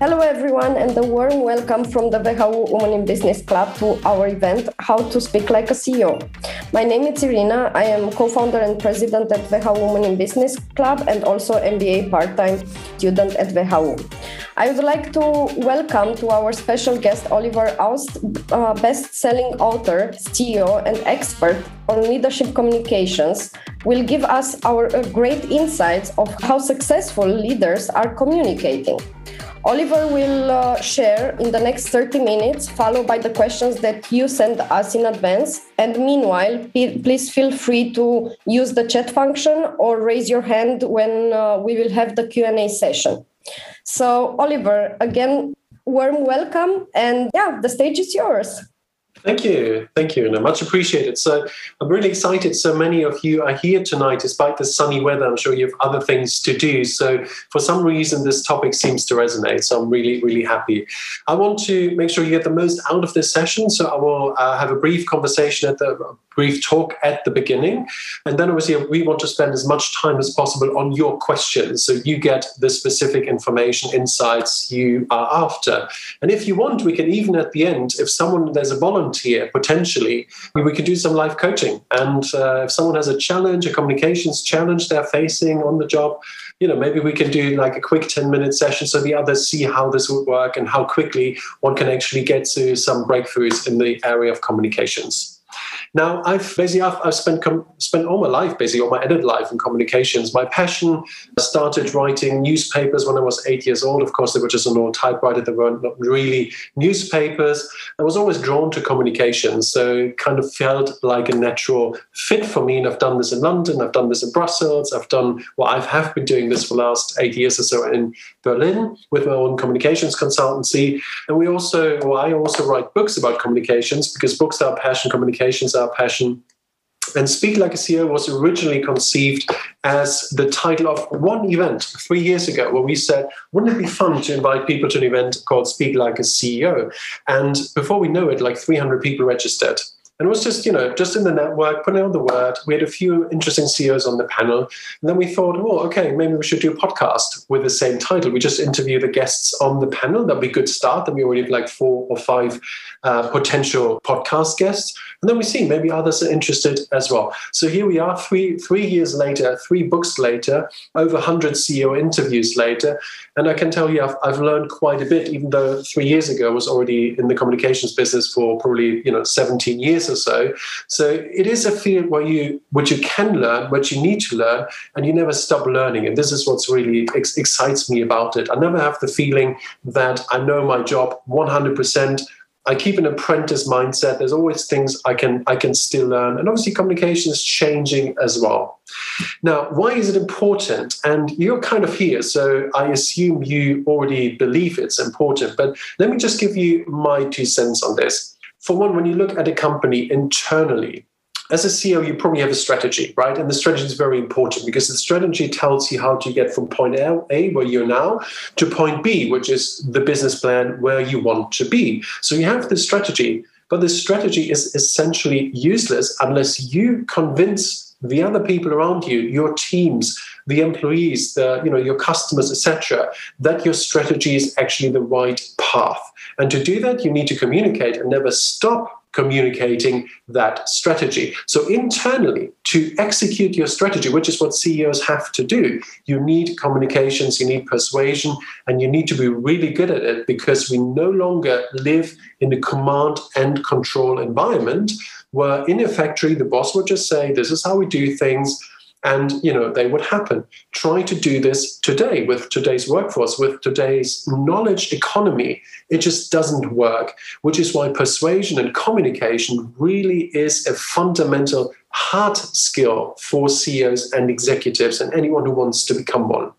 Hello, everyone, and a warm welcome from the WHU Women in Business Club to our event, How to Speak Like a CEO. My name is Irina. I am co founder and president at WHU Women in Business Club and also MBA part time student at WHU. I would like to welcome to our special guest Oliver Aust, uh, best-selling author, CEO, and expert on leadership communications, will give us our uh, great insights of how successful leaders are communicating. Oliver will uh, share in the next 30 minutes, followed by the questions that you send us in advance. And meanwhile, please feel free to use the chat function or raise your hand when uh, we will have the Q&A session. So, Oliver, again, warm welcome. And yeah, the stage is yours. Thank you. Thank you, and I much appreciated. So I'm really excited. So many of you are here tonight, despite the sunny weather. I'm sure you have other things to do. So for some reason, this topic seems to resonate. So I'm really, really happy. I want to make sure you get the most out of this session. So I will uh, have a brief conversation at the brief talk at the beginning. And then obviously we want to spend as much time as possible on your questions. So you get the specific information, insights you are after. And if you want, we can even at the end, if someone, there's a volunteer potentially, we could do some live coaching. And uh, if someone has a challenge, a communications challenge they're facing on the job, you know, maybe we can do like a quick 10 minute session so the others see how this would work and how quickly one can actually get to some breakthroughs in the area of communications. Now, I've basically I've, I've spent com- spent all my life, basically all my adult life in communications. My passion started writing newspapers when I was eight years old. Of course, they were just an old typewriter. They weren't really newspapers. I was always drawn to communications, so it kind of felt like a natural fit for me. And I've done this in London. I've done this in Brussels. I've done well. I have been doing this for the last eight years or so in Berlin with my own communications consultancy. And we also, well, I also write books about communications because books are passion, communications our passion. And Speak Like a CEO was originally conceived as the title of one event three years ago, where we said, wouldn't it be fun to invite people to an event called Speak Like a CEO? And before we know it, like 300 people registered. And it was just, you know, just in the network, putting out the word. We had a few interesting CEOs on the panel. And then we thought, well, okay, maybe we should do a podcast with the same title. We just interview the guests on the panel. That'd be a good start. Then we already have like four or five uh, potential podcast guests. And then we see maybe others are interested as well. So here we are, three three years later, three books later, over 100 CEO interviews later, and I can tell you I've, I've learned quite a bit. Even though three years ago I was already in the communications business for probably you know 17 years or so. So it is a field where you what you can learn, which you need to learn, and you never stop learning. And this is what's really ex- excites me about it. I never have the feeling that I know my job 100 percent I keep an apprentice mindset. There's always things I can I can still learn, and obviously communication is changing as well. Now, why is it important? And you're kind of here, so I assume you already believe it's important. But let me just give you my two cents on this. For one, when you look at a company internally, as a CEO, you probably have a strategy, right? And the strategy is very important because the strategy tells you how to get from point A, where you're now, to point B, which is the business plan where you want to be. So you have the strategy, but the strategy is essentially useless unless you convince the other people around you, your teams, the employees, the you know your customers, etc., that your strategy is actually the right path. And to do that, you need to communicate and never stop communicating that strategy. So, internally, to execute your strategy, which is what CEOs have to do, you need communications, you need persuasion, and you need to be really good at it because we no longer live in a command and control environment where in a factory the boss would just say, This is how we do things and you know they would happen. Try to do this today with today's workforce with today's knowledge economy. It just doesn't work which is why persuasion and communication really is a fundamental hard skill for CEOs and executives and anyone who wants to become one.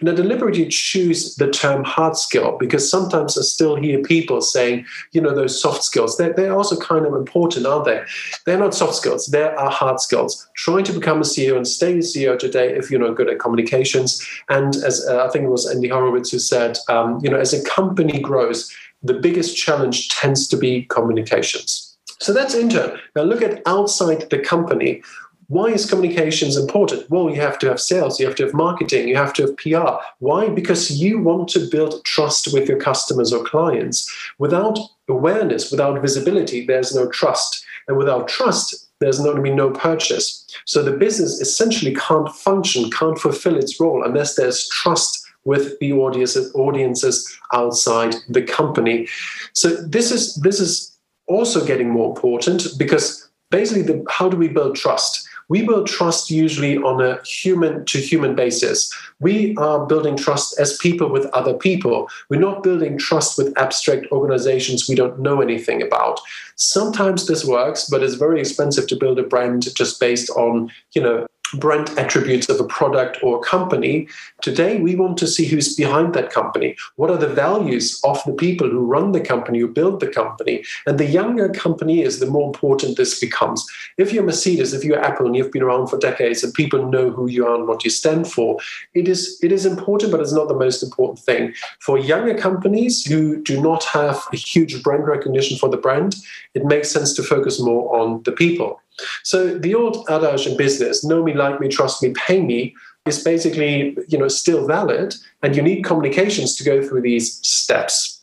And I deliberately choose the term hard skill because sometimes I still hear people saying, you know, those soft skills, they're, they're also kind of important, aren't they? They're not soft skills, they are hard skills. Trying to become a CEO and stay a CEO today if you're not good at communications. And as uh, I think it was Andy Horowitz who said, um, you know, as a company grows, the biggest challenge tends to be communications. So that's intern. Now look at outside the company. why is communications important? Well, you have to have sales, you have to have marketing, you have to have PR. Why? Because you want to build trust with your customers or clients. Without awareness, without visibility, there's no trust. And without trust, there's not going to be no purchase. So the business essentially can't function, can't fulfill its role unless there's trust with the audiences, audiences outside the company. So this is this is also getting more important because basically the, how do we build trust? we build trust usually on a human to human basis. We are building trust as people with other people. We're not building trust with abstract organizations we don't know anything about. Sometimes this works, but it's very expensive to build a brand just based on, you know, brand attributes of a product or a company. Today, we want to see who's behind that company. What are the values of the people who run the company, who build the company? And the younger company is, the more important this becomes. If you're Mercedes, if you're Apple, and you've been around for decades, and people know who you are and what you stand for, it is it is important, but it's not the most important thing. For younger companies who do not have a huge brand recognition for the brand, it makes sense to focus more on the people. So the old adage in business, know me, like me, trust me, pay me, is basically you know still valid, and you need communications to go through these steps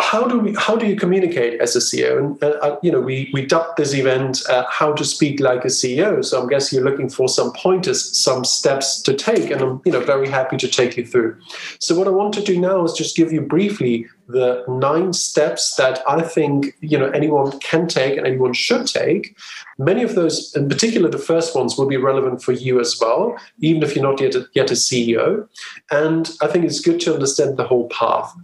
how do we how do you communicate as a CEO? And uh, uh, you know, we we dubbed this event uh, "How to Speak Like a CEO." So I'm guessing you're looking for some pointers, some steps to take, and I'm you know very happy to take you through. So what I want to do now is just give you briefly the nine steps that I think you know anyone can take and anyone should take. Many of those, in particular, the first ones will be relevant for you as well, even if you're not yet a, yet a CEO. And I think it's good to understand the whole path.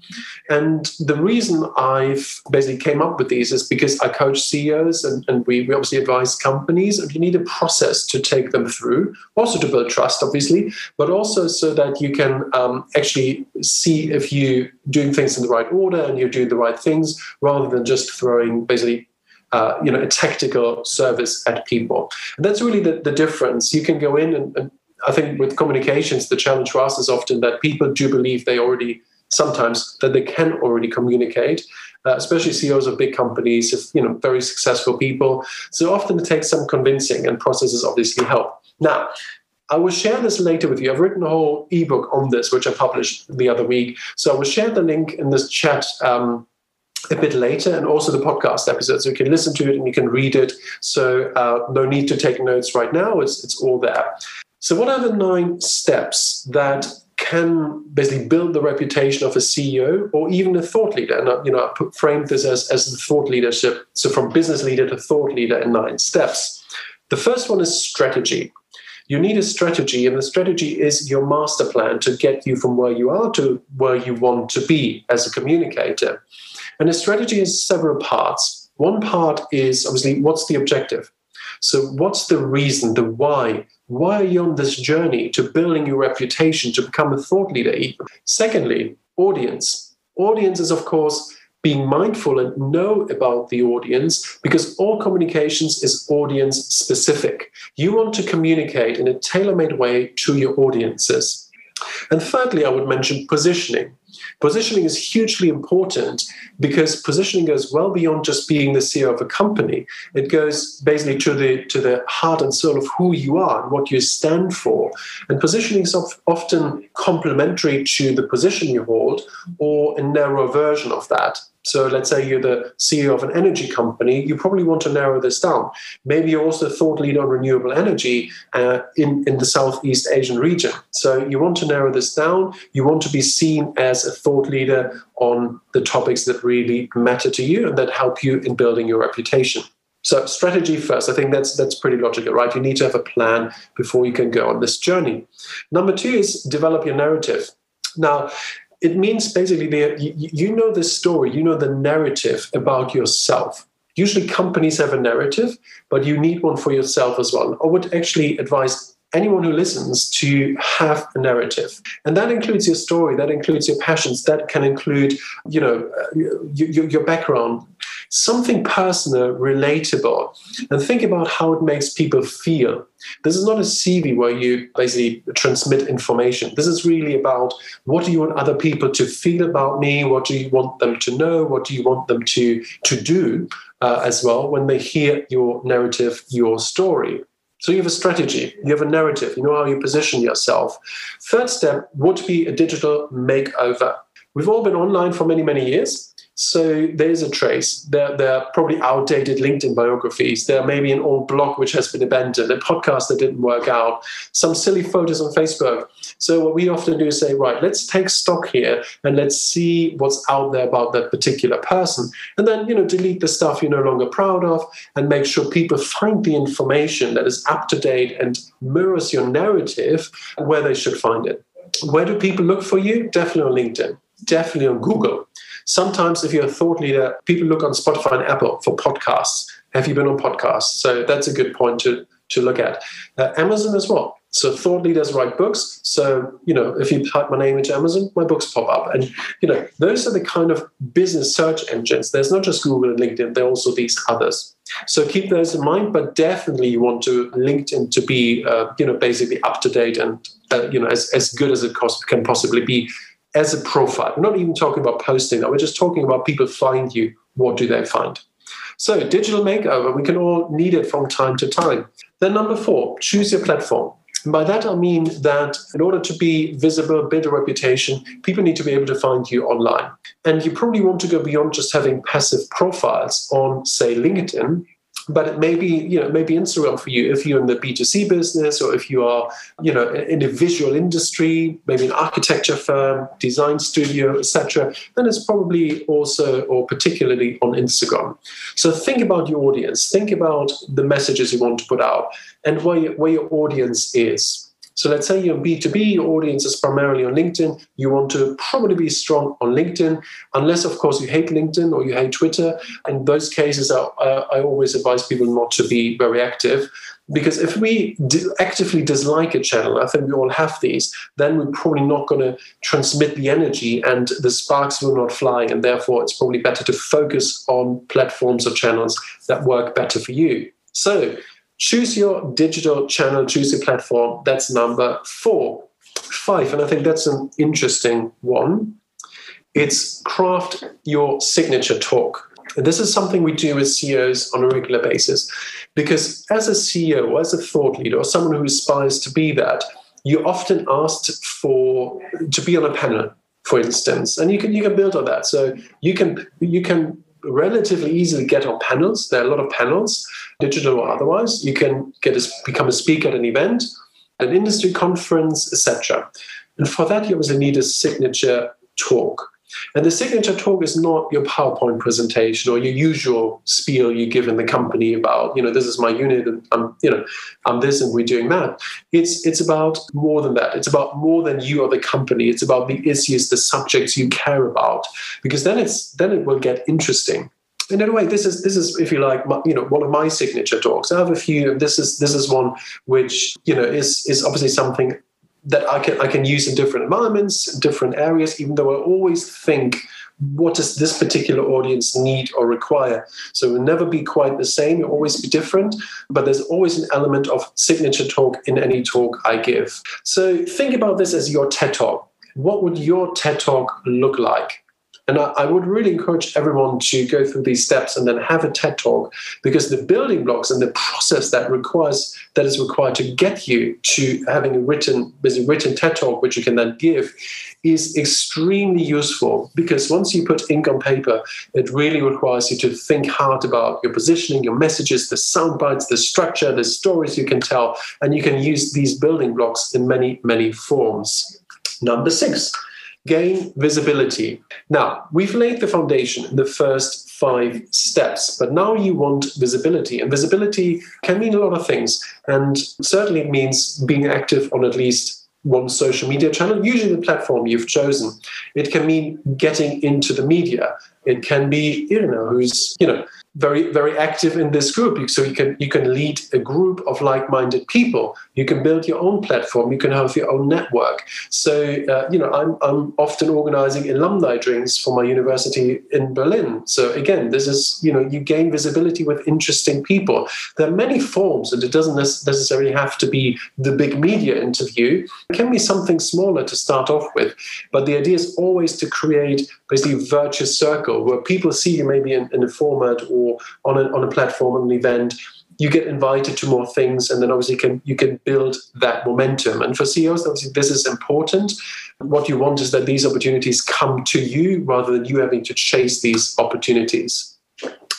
And the reason I've basically came up with these is because I coach CEOs and, and we, we obviously advise companies, and you need a process to take them through, also to build trust, obviously, but also so that you can um, actually see if you're doing things in the right order and you're doing the right things rather than just throwing basically uh, you know a tactical service at people and that's really the, the difference you can go in and, and i think with communications the challenge for us is often that people do believe they already sometimes that they can already communicate uh, especially CEOs of big companies, if you know very successful people. So often it takes some convincing, and processes obviously help. Now, I will share this later with you. I've written a whole ebook on this, which I published the other week. So I will share the link in this chat um, a bit later and also the podcast episode. So you can listen to it and you can read it. So uh, no need to take notes right now, it's, it's all there. So, what are the nine steps that can basically build the reputation of a CEO or even a thought leader. And uh, you know, I framed this as, as the thought leadership. So from business leader to thought leader in nine steps. The first one is strategy. You need a strategy, and the strategy is your master plan to get you from where you are to where you want to be as a communicator. And a strategy has several parts. One part is obviously what's the objective? So, what's the reason, the why? Why are you on this journey to building your reputation to become a thought leader? Secondly, audience. Audience is, of course, being mindful and know about the audience because all communications is audience specific. You want to communicate in a tailor made way to your audiences. And thirdly, I would mention positioning. Positioning is hugely important because positioning goes well beyond just being the CEO of a company. It goes basically to the to the heart and soul of who you are and what you stand for. And positioning is often complementary to the position you hold or a narrow version of that. So let's say you're the CEO of an energy company, you probably want to narrow this down. Maybe you're also a thought leader on renewable energy uh, in, in the Southeast Asian region. So you want to narrow this down. You want to be seen as a thought leader on the topics that really matter to you and that help you in building your reputation. So strategy first, I think that's that's pretty logical, right? You need to have a plan before you can go on this journey. Number two is develop your narrative. Now, it means basically you know the story, you know the narrative about yourself. Usually, companies have a narrative, but you need one for yourself as well. I would actually advise anyone who listens to have a narrative. And that includes your story that includes your passions that can include you know uh, your, your background. Something personal relatable. And think about how it makes people feel. This is not a cv where you basically transmit information. This is really about what do you want other people to feel about me? What do you want them to know? What do you want them to to do uh, as well when they hear your narrative your story So you have a strategy, you have a narrative, you know how you position yourself. Third step would be a digital makeover. We've all been online for many, many years. So there's a trace. There, there are probably outdated LinkedIn biographies. There may be an old blog which has been abandoned, a podcast that didn't work out, some silly photos on Facebook. So what we often do is say, right, let's take stock here and let's see what's out there about that particular person. And then, you know, delete the stuff you're no longer proud of and make sure people find the information that is up to date and mirrors your narrative where they should find it. Where do people look for you? Definitely on LinkedIn, definitely on Google Sometimes, if you're a thought leader, people look on Spotify and Apple for podcasts. Have you been on podcasts? So that's a good point to, to look at. Uh, Amazon as well. So thought leaders write books. So, you know, if you type my name into Amazon, my books pop up. And, you know, those are the kind of business search engines. There's not just Google and LinkedIn, there are also these others. So keep those in mind, but definitely you want to LinkedIn to be, uh, you know, basically up to date and, uh, you know, as, as good as it can possibly be as a profile. We're not even talking about posting now. We're just talking about people find you. What do they find? So, digital makeover, we can all need it from time to time. Then, number four, choose your platform. And by that, I mean that in order to be visible, build a reputation, people need to be able to find you online. And you probably want to go beyond just having passive profiles on, say, LinkedIn but it may be you know maybe instagram for you. If you're in the b2c business or if you are you know in a visual industry maybe an architecture firm design studio etc then it's probably also or particularly on instagram. So think about your audience. Think about the messages you want to put out and where, where your audience is so let's say you're B2B, your audience is primarily on LinkedIn. You want to probably be strong on LinkedIn, unless, of course, you hate LinkedIn or you hate Twitter. In those cases, I, I always advise people not to be very active. Because if we actively dislike a channel, I think we all have these, then we're probably not going to transmit the energy and the sparks will not fly. And therefore, it's probably better to focus on platforms or channels that work better for you. So, choose your digital channel, choose your platform. That's number four. Five, and I think that's an interesting one. It's craft your signature talk. And this is something we do with CEOs on a regular basis because as a CEO, as a thought leader, or someone who aspires to be that, you're often asked for to be on a panel, for instance, and you can you can build on that. So you can you can relatively easily get on panels. There are a lot of panels, digital or otherwise. You can get a, become a speaker at an event, an industry conference, etc. And for that, you obviously need a signature talk. And the signature talk is not your PowerPoint presentation or your usual spiel you give in the company about, you know, this is my unit and I'm, you know, I'm this and we're doing that. It's it's about more than that. It's about more than you or the company. It's about the issues, the subjects you care about, because then it's then it will get interesting. And in a way, this is this is, if you like, my, you know, one of my signature talks. I have a few. This is this is one which you know is is obviously something that I can I can use in different environments, different areas, even though I always think what does this particular audience need or require? So it will never be quite the same, it will always be different, but there's always an element of signature talk in any talk I give. So think about this as your TED talk. What would your TED talk look like? And I, I, would really encourage everyone to go through these steps and then have a TED talk because the building blocks and the process that requires that is required to get you to having a written, a written TED talk, which you can then give, is extremely useful. Because once you put ink on paper, it really requires you to think hard about your positioning, your messages, the sound bites, the structure, the stories you can tell, and you can use these building blocks in many, many forms. Number six, gain visibility. Now, we've laid the foundation in the first five steps, but now you want visibility. And visibility can mean a lot of things. And certainly it means being active on at least one social media channel, usually the platform you've chosen. It can mean getting into the media. It can be, you know, who's, you know, very very active in this group. So you can you can lead a group of like-minded people. You can build your own platform. You can have your own network. So uh, you know I'm, I'm often organizing alumni drinks for my university in berlin. So again this is you know you gain visibility with interesting people. There are many forms and it doesn't necessarily have to be the big media interview. It can be something smaller to start off with but the idea is always to create basically a virtuous circle where people see you maybe in, in a format or on a, on a platform, on an event, you get invited to more things, and then obviously can you can build that momentum. And for CEOs, obviously this is important. What you want is that these opportunities come to you rather than you having to chase these opportunities.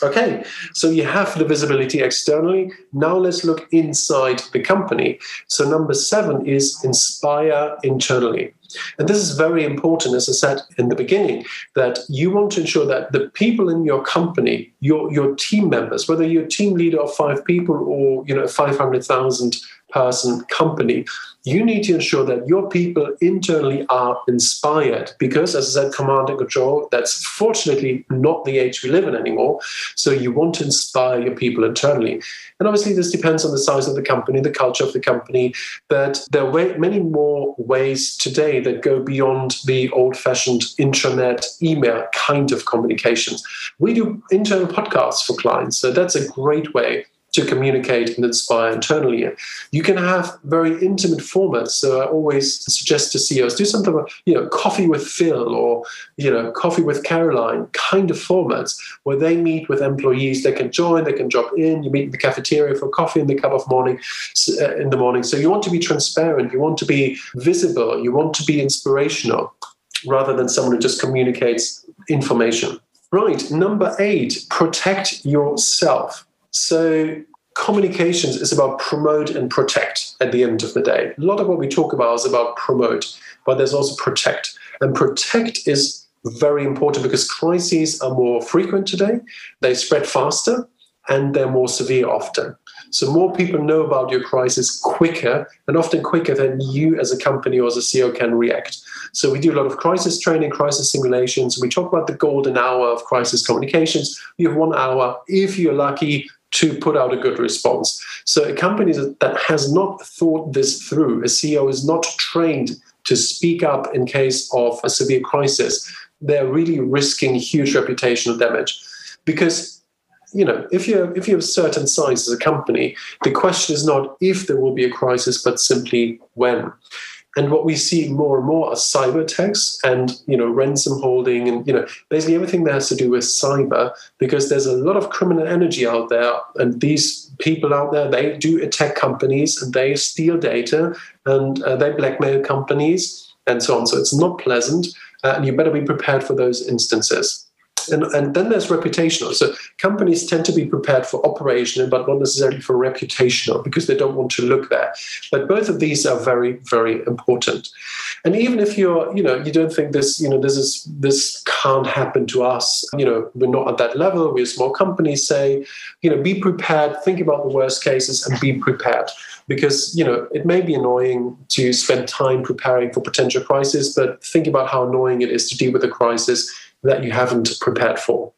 Okay, so you have the visibility externally. Now let's look inside the company. So, number seven is inspire internally. And this is very important, as I said in the beginning, that you want to ensure that the people in your company, your, your team members, whether you're a team leader of five people or you know a 500,000 person company, you need to ensure that your people internally are inspired because, as I said, command and control, that's fortunately not the age we live in anymore. So you want to inspire your people internally. And obviously, this depends on the size of the company, the culture of the company, but there are many more ways today that go beyond the old fashioned intranet email kind of communications. We do internal podcasts for clients, so that's a great way to communicate and inspire internally. You can have very intimate formats. So I always suggest to CEOs do something you know, coffee with Phil or, you know, coffee with Caroline kind of formats where they meet with employees. They can join, they can drop in. You meet in the cafeteria for coffee in the cup of morning uh, in the morning. So you want to be transparent. You want to be visible. You want to be inspirational rather than someone who just communicates information. Right. Number eight, protect yourself. So communications is about promote and protect at the end of the day. A lot of what we talk about is about promote, but there's also protect. And protect is very important because crises are more frequent today, they spread faster, and they're more severe often. So more people know about your crisis quicker and often quicker than you as a company or as a CEO can react. So we do a lot of crisis training, crisis simulations. We talk about the golden hour of crisis communications. You have one hour. If you're lucky, to put out a good response. So a company that has not thought this through, a CEO is not trained to speak up in case of a severe crisis, they're really risking huge reputational damage. Because you know, if you're if you're a certain size as a company, the question is not if there will be a crisis, but simply when. And what we see more and more are cyber attacks and you know ransom holding and you know basically everything that has to do with cyber because there's a lot of criminal energy out there and these people out there they do attack companies and they steal data and uh, they blackmail companies and so on. So it's not pleasant, uh, and you better be prepared for those instances. And, and then there's reputational. So companies tend to be prepared for operational, but not necessarily for reputational because they don't want to look there. But both of these are very, very important. And even if you're, you know, you don't think this, you know, this is this can't happen to us, you know, we're not at that level, we're a small company, say, you know, be prepared, think about the worst cases and be prepared. Because, you know, it may be annoying to spend time preparing for potential crisis, but think about how annoying it is to deal with a crisis that you haven't prepared for.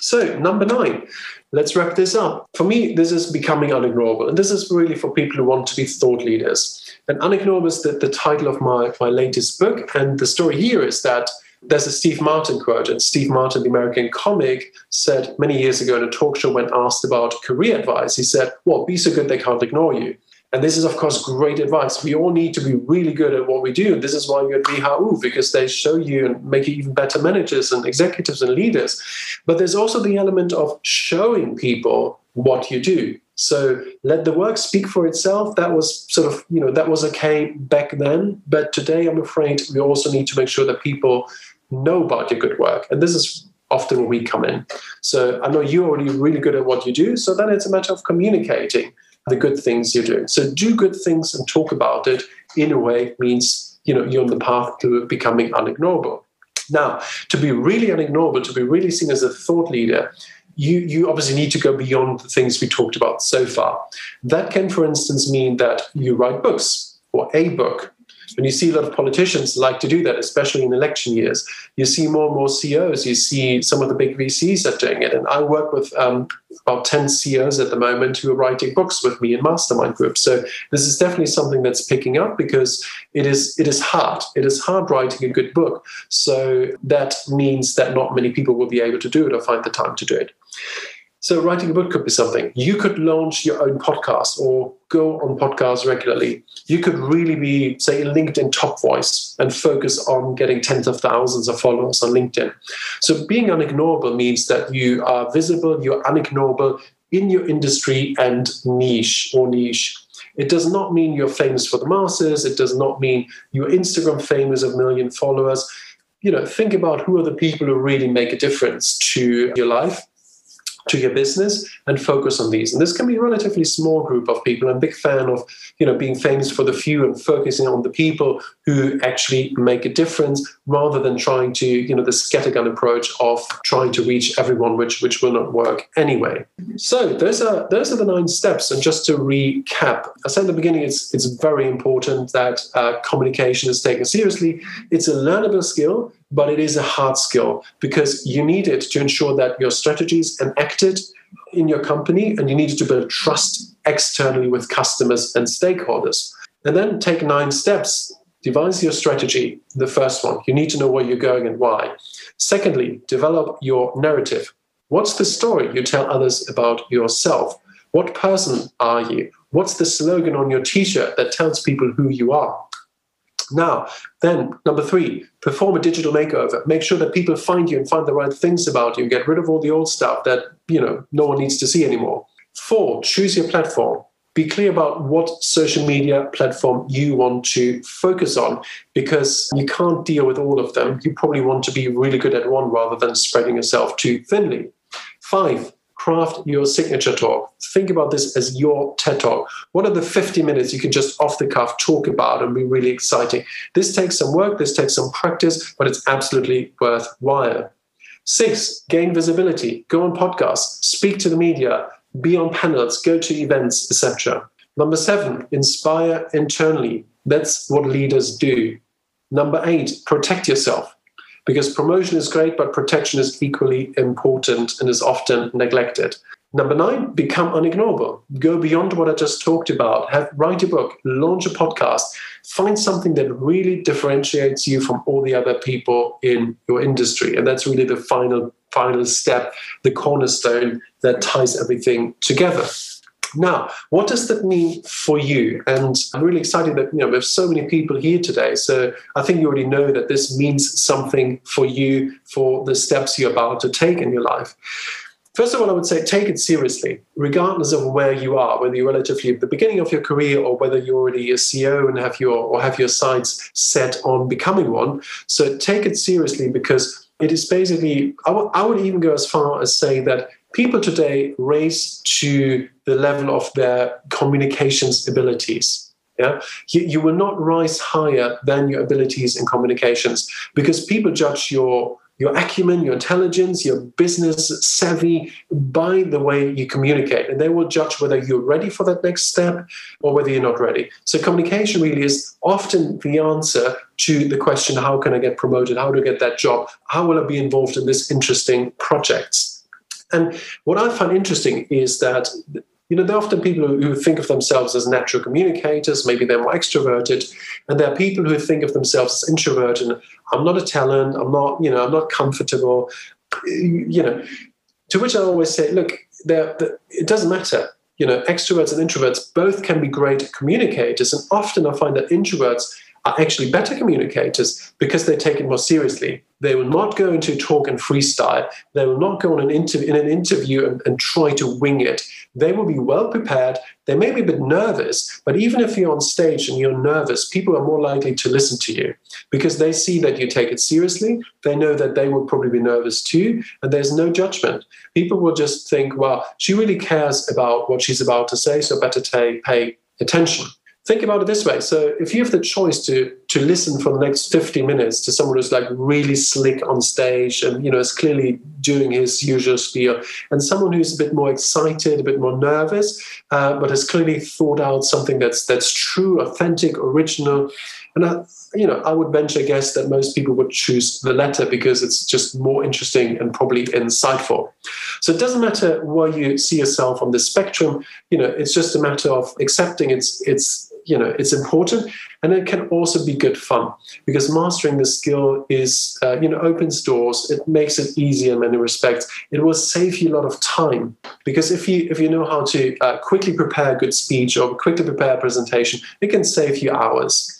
So, number nine, let's wrap this up. For me, this is becoming unignorable. And this is really for people who want to be thought leaders. And unignorable is the, the title of my, my latest book. And the story here is that there's a Steve Martin quote, and Steve Martin, the American comic, said many years ago in a talk show when asked about career advice, he said, Well, be so good they can't ignore you. And this is, of course, great advice. We all need to be really good at what we do. This is why you're at WHU, because they show you and make you even better managers and executives and leaders. But there's also the element of showing people what you do. So let the work speak for itself. That was sort of, you know, that was okay back then. But today, I'm afraid we also need to make sure that people know about your good work. And this is often where we come in. So I know you're already really good at what you do. So then it's a matter of communicating the good things you're doing. So do good things and talk about it in a way means you know you're on the path to becoming unignorable. Now, to be really unignorable, to be really seen as a thought leader, you, you obviously need to go beyond the things we talked about so far. That can, for instance, mean that you write books or a book and you see a lot of politicians like to do that, especially in election years. You see more and more CEOs. You see some of the big VCs are doing it. And I work with um, about 10 CEOs at the moment who are writing books with me in mastermind groups. So this is definitely something that's picking up because it is it is hard. It is hard writing a good book. So that means that not many people will be able to do it or find the time to do it. So writing a book could be something. You could launch your own podcast or go on podcasts regularly. You could really be, say, a LinkedIn top voice and focus on getting tens of thousands of followers on LinkedIn. So being unignorable means that you are visible, you're unignorable, in your industry and niche or niche. It does not mean you're famous for the masses. It does not mean you're Instagram famous of million followers. You know, think about who are the people who really make a difference to your life to your business and focus on these. And this can be a relatively small group of people. I'm a big fan of, you know, being famous for the few and focusing on the people who actually make a difference rather than trying to, you know, the scattergun approach of trying to reach everyone, which which will not work anyway. So those are those are the nine steps. And just to recap, I said at the beginning, it's it's very important that uh, communication is taken seriously. It's a learnable skill but it is a hard skill because you need it to ensure that your strategies enacted in your company and you need to build trust externally with customers and stakeholders. And then take nine steps. Devise your strategy. The first one, you need to know where you're going and why. Secondly, develop your narrative. What's the story you tell others about yourself? What person are you? What's the slogan on your t shirt that tells people who you are? Now, then, number three, perform a digital makeover. Make sure that people find you and find the right things about you. Get rid of all the old stuff that you know no one needs to see anymore. Four, choose your platform. Be clear about what social media platform you want to focus on because you can't deal with all of them. You probably want to be really good at one rather than spreading yourself too thinly. Five, craft your signature talk. Think about this as your TED talk. What are the 50 minutes you can just off the cuff talk about and be really exciting? This takes some work, this takes some practice, but it's absolutely worthwhile. Six, gain visibility. Go on podcasts, speak to the media, be on panels, go to events, etc. Number seven, inspire internally. That's what leaders do. Number eight, protect yourself because promotion is great, but protection is equally important and is often neglected. Number nine, become unignorable. Go beyond what I just talked about. Have write a book, launch a podcast, find something that really differentiates you from all the other people in your industry. And that's really the final final step, the cornerstone that ties everything together. Now, what does that mean for you? And I'm really excited that you know we have so many people here today. So I think you already know that this means something for you for the steps you're about to take in your life. First of all, I would say take it seriously, regardless of where you are, whether you're relatively at the beginning of your career or whether you're already a CEO and have your or have your sights set on becoming one. So take it seriously because it is basically, I, w- I would even go as far as say that people today raise to the level of their communications abilities. Yeah, you, you will not rise higher than your abilities in communications because people judge your your acumen, your intelligence, your business savvy by the way you communicate. And they will judge whether you're ready for that next step or whether you're not ready. So, communication really is often the answer to the question how can I get promoted? How do I get that job? How will I be involved in this interesting projects? And what I find interesting is that you know, there are often people who think of themselves as natural communicators, maybe they're more extroverted, and there are people who think of themselves as introverted. I'm not a talent, I'm not, you know, I'm not comfortable, you know. To which I always say, look, it doesn't matter. You know, extroverts and introverts both can be great communicators, and often I find that introverts are actually better communicators because they take it more seriously. They will not go into talk and freestyle. They will not go on an interview in an interview and, and, try to wing it. They will be well prepared. They may be a bit nervous, but even if you're on stage and you're nervous, people are more likely to listen to you because they see that you take it seriously. They know that they will probably be nervous too, and there's no judgment. People will just think, well, she really cares about what she's about to say, so better pay, pay attention think about it this way. So if you have the choice to to listen for the next 50 minutes to someone who's like really slick on stage and you know is clearly doing his usual spiel and someone who's a bit more excited a bit more nervous uh, but has clearly thought out something that's that's true authentic original and I, you know i would venture a guess that most people would choose the latter because it's just more interesting and probably insightful. So it doesn't matter where you see yourself on the spectrum. You know it's just a matter of accepting it's it's you know it's important and it can also be good fun because mastering the skill is uh, you know opens doors it makes it easier in many respects it will save you a lot of time because if you if you know how to uh, quickly prepare a good speech or quickly prepare a presentation it can save you hours.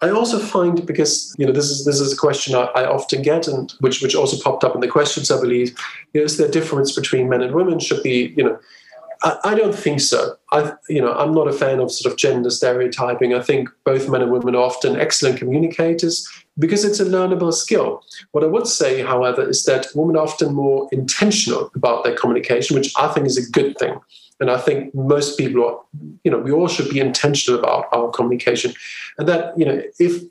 I also find because you know this is this is a question I, I, often get and which which also popped up in the questions I believe you know, is there a difference between men and women should be you know I, I, don't think so. I, you know, I'm not a fan of sort of gender stereotyping. I think both men and women are often excellent communicators because it's a learnable skill. What I would say, however, is that women are often more intentional about their communication, which I think is a good thing. And I think most people are, you know, we all should be intentional about our communication. And that, you know, if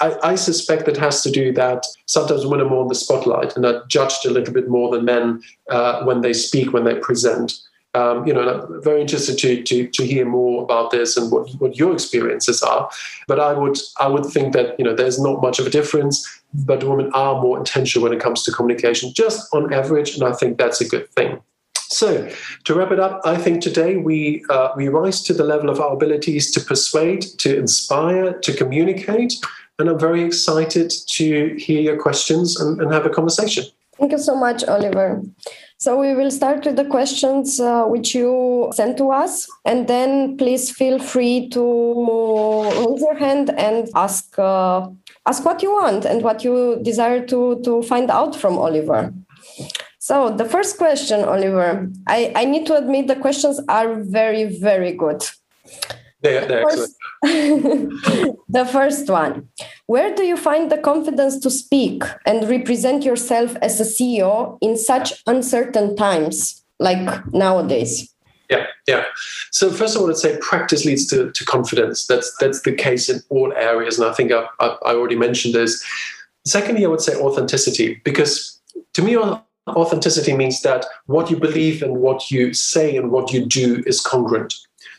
I, I, suspect that has to do that sometimes women are more in the spotlight and are judged a little bit more than men uh, when they speak, when they present. Um, you know, I'm very interested to, to, to hear more about this and what, what your experiences are. But I would I would think that you know there's not much of a difference, but women are more intentional when it comes to communication, just on average, and I think that's a good thing. So, to wrap it up, I think today we uh, we rise to the level of our abilities to persuade, to inspire, to communicate, and I'm very excited to hear your questions and, and have a conversation. Thank you so much, Oliver. So we will start with the questions uh, which you sent to us, and then please feel free to raise your hand and ask uh, ask what you want and what you desire to to find out from Oliver. So the first question, Oliver, I, I need to admit the questions are very, very good. They're, they're first, the first one Where do you find the confidence to speak and represent yourself as a CEO in such uncertain times like nowadays? Yeah, yeah. So first of all, I'd say practice leads to, to confidence. That's that's the case in all areas, and I think I, I, I already mentioned this. Secondly, I would say authenticity, because to me, Authenticity means that what you believe and what you say and what you do is congruent.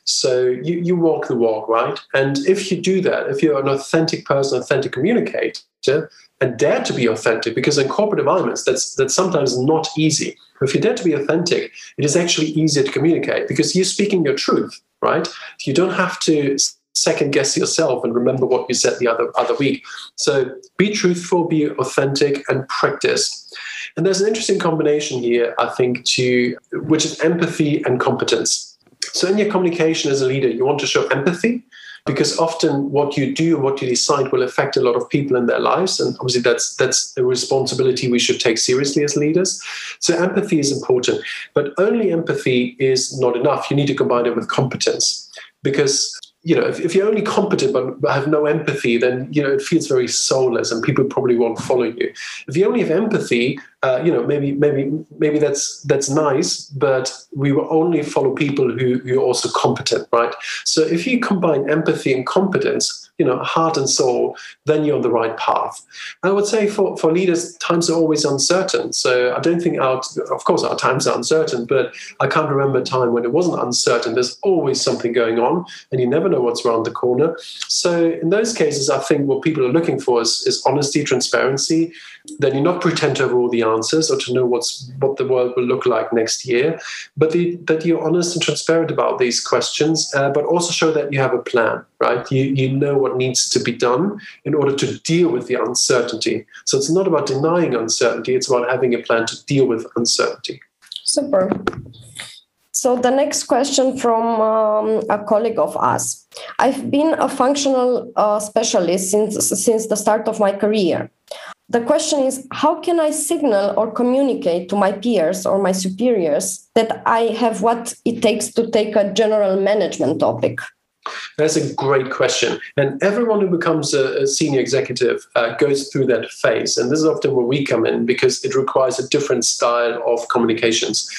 So you, you walk the walk, right? And if you do that, if you're an authentic person, authentic communicator, and dare to be authentic, because in corporate environments, that's that's sometimes not easy. If you dare to be authentic, it is actually easier to communicate because you're speaking your truth, right? You don't have to second guess yourself and remember what you said the other other week. So be truthful, be authentic, and practice. And there's an interesting combination here, I think, to which is empathy and competence. So in your communication as a leader, you want to show empathy because often what you do and what you decide will affect a lot of people in their lives and obviously that's that's a responsibility we should take seriously as leaders so empathy is important but only empathy is not enough you need to combine it with competence because you know, if, if, you're only competent but have no empathy, then you know it feels very soulless, and people probably won't follow you. If you only have empathy, uh, you know, maybe maybe maybe that's that's nice, but we will only follow people who who are also competent, right? So if you combine empathy and competence, you know, heart and soul, then you're on the right path. I would say for, for leaders, times are always uncertain. So I don't think our, of course, our times are uncertain, but I can't remember a time when it wasn't uncertain. There's always something going on, and you never know what's around the corner. So in those cases, I think what people are looking for is, is honesty, transparency, then you not pretend to have all the answers or to know what's what the world will look like next year, but the, that you're honest and transparent about these questions, uh, but also show that you have a plan, right? You you know what needs to be done in order to deal with the uncertainty. So it's not about denying uncertainty; it's about having a plan to deal with uncertainty. Super. So the next question from um, a colleague of us. I've been a functional uh, specialist since since the start of my career the question is how can i signal or communicate to my peers or my superiors that i have what it takes to take a general management topic that's a great question. And everyone who becomes a, a senior executive uh, goes through that phase. And this is often where we come in because it requires a different style of communications.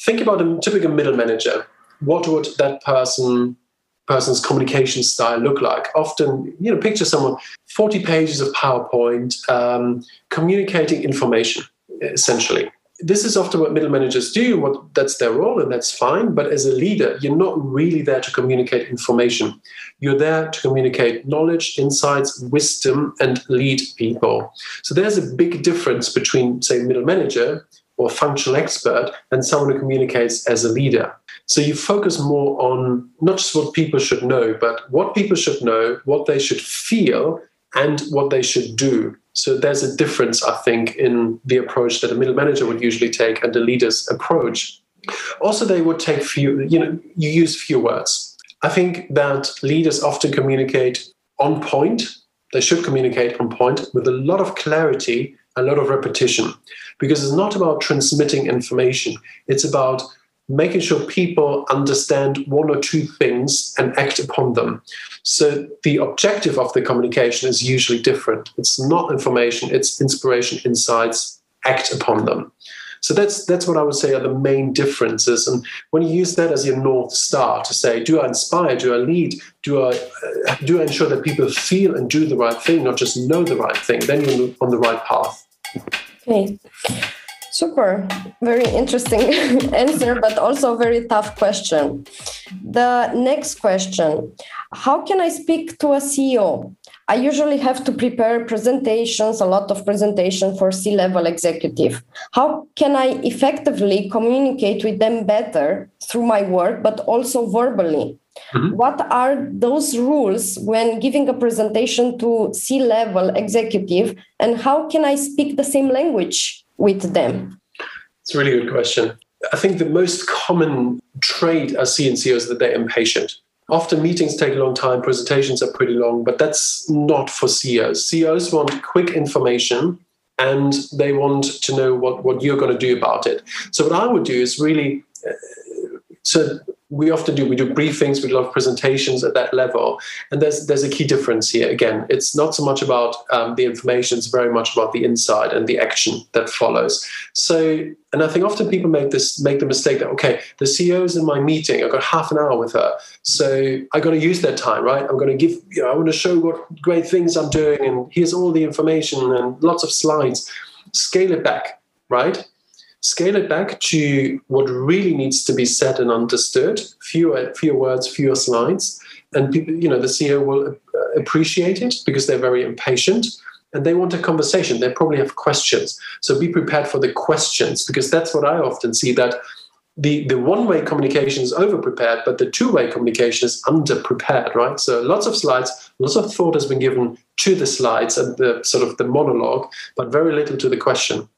Think about a typical middle manager. What would that person person's communication style look like? Often, you know, picture someone 40 pages of PowerPoint um, communicating information, essentially. This is often what middle managers do. What that's their role, and that's fine. But as a leader, you're not really there to communicate information. You're there to communicate knowledge, insights, wisdom, and lead people. So there's a big difference between, say, middle manager or functional expert and someone who communicates as a leader. So you focus more on not just what people should know, but what people should know, what they should feel, and what they should do. So there's a difference, I think, in the approach that a middle manager would usually take and the leader's approach. Also, they would take few, you know, you use few words. I think that leaders often communicate on point. They should communicate on point with a lot of clarity, a lot of repetition, because it's not about transmitting information. It's about making sure people understand one or two things and act upon them. So the objective of the communication is usually different. It's not information, it's inspiration, insights, act upon them. So that's that's what I would say are the main differences. And when you use that as your north star to say, do I inspire? Do I lead? Do I uh, do I ensure that people feel and do the right thing, not just know the right thing? Then you're on the right path. Okay. Super, very interesting answer, but also very tough question. The next question How can I speak to a CEO? I usually have to prepare presentations, a lot of presentation for C level executive. How can I effectively communicate with them better through my work, but also verbally? Mm-hmm. What are those rules when giving a presentation to C level executive, and how can I speak the same language with them? It's a really good question. I think the most common trait I see in CEOs is that they're impatient. Often meetings take a long time, presentations are pretty long, but that's not for CEOs. CEOs want quick information and they want to know what, what you're going to do about it. So, what I would do is really uh, so we often do we do briefings we of presentations at that level. And there's there's a key difference here. Again it's not so much about um, the information it's very much about the insight and the action that follows. So and i think often people make this make the mistake that okay the ceo is in my meeting i've got half an hour with her. So i got to use that time right? I'm going to give you know i want to show what great things i'm doing and here's all the information and lots of slides. Scale it back right scale it back to what really needs to be said and understood fewer fewer words fewer slides and people, you know the ceo will uh, appreciate it because they're very impatient and they want a conversation they probably have questions so be prepared for the questions because that's what i often see that the, the one-way communication is over-prepared, but the two-way communication is under-prepared, right? So lots of slides, lots of thought has been given to the slides and the sort of the monologue, but very little to the question.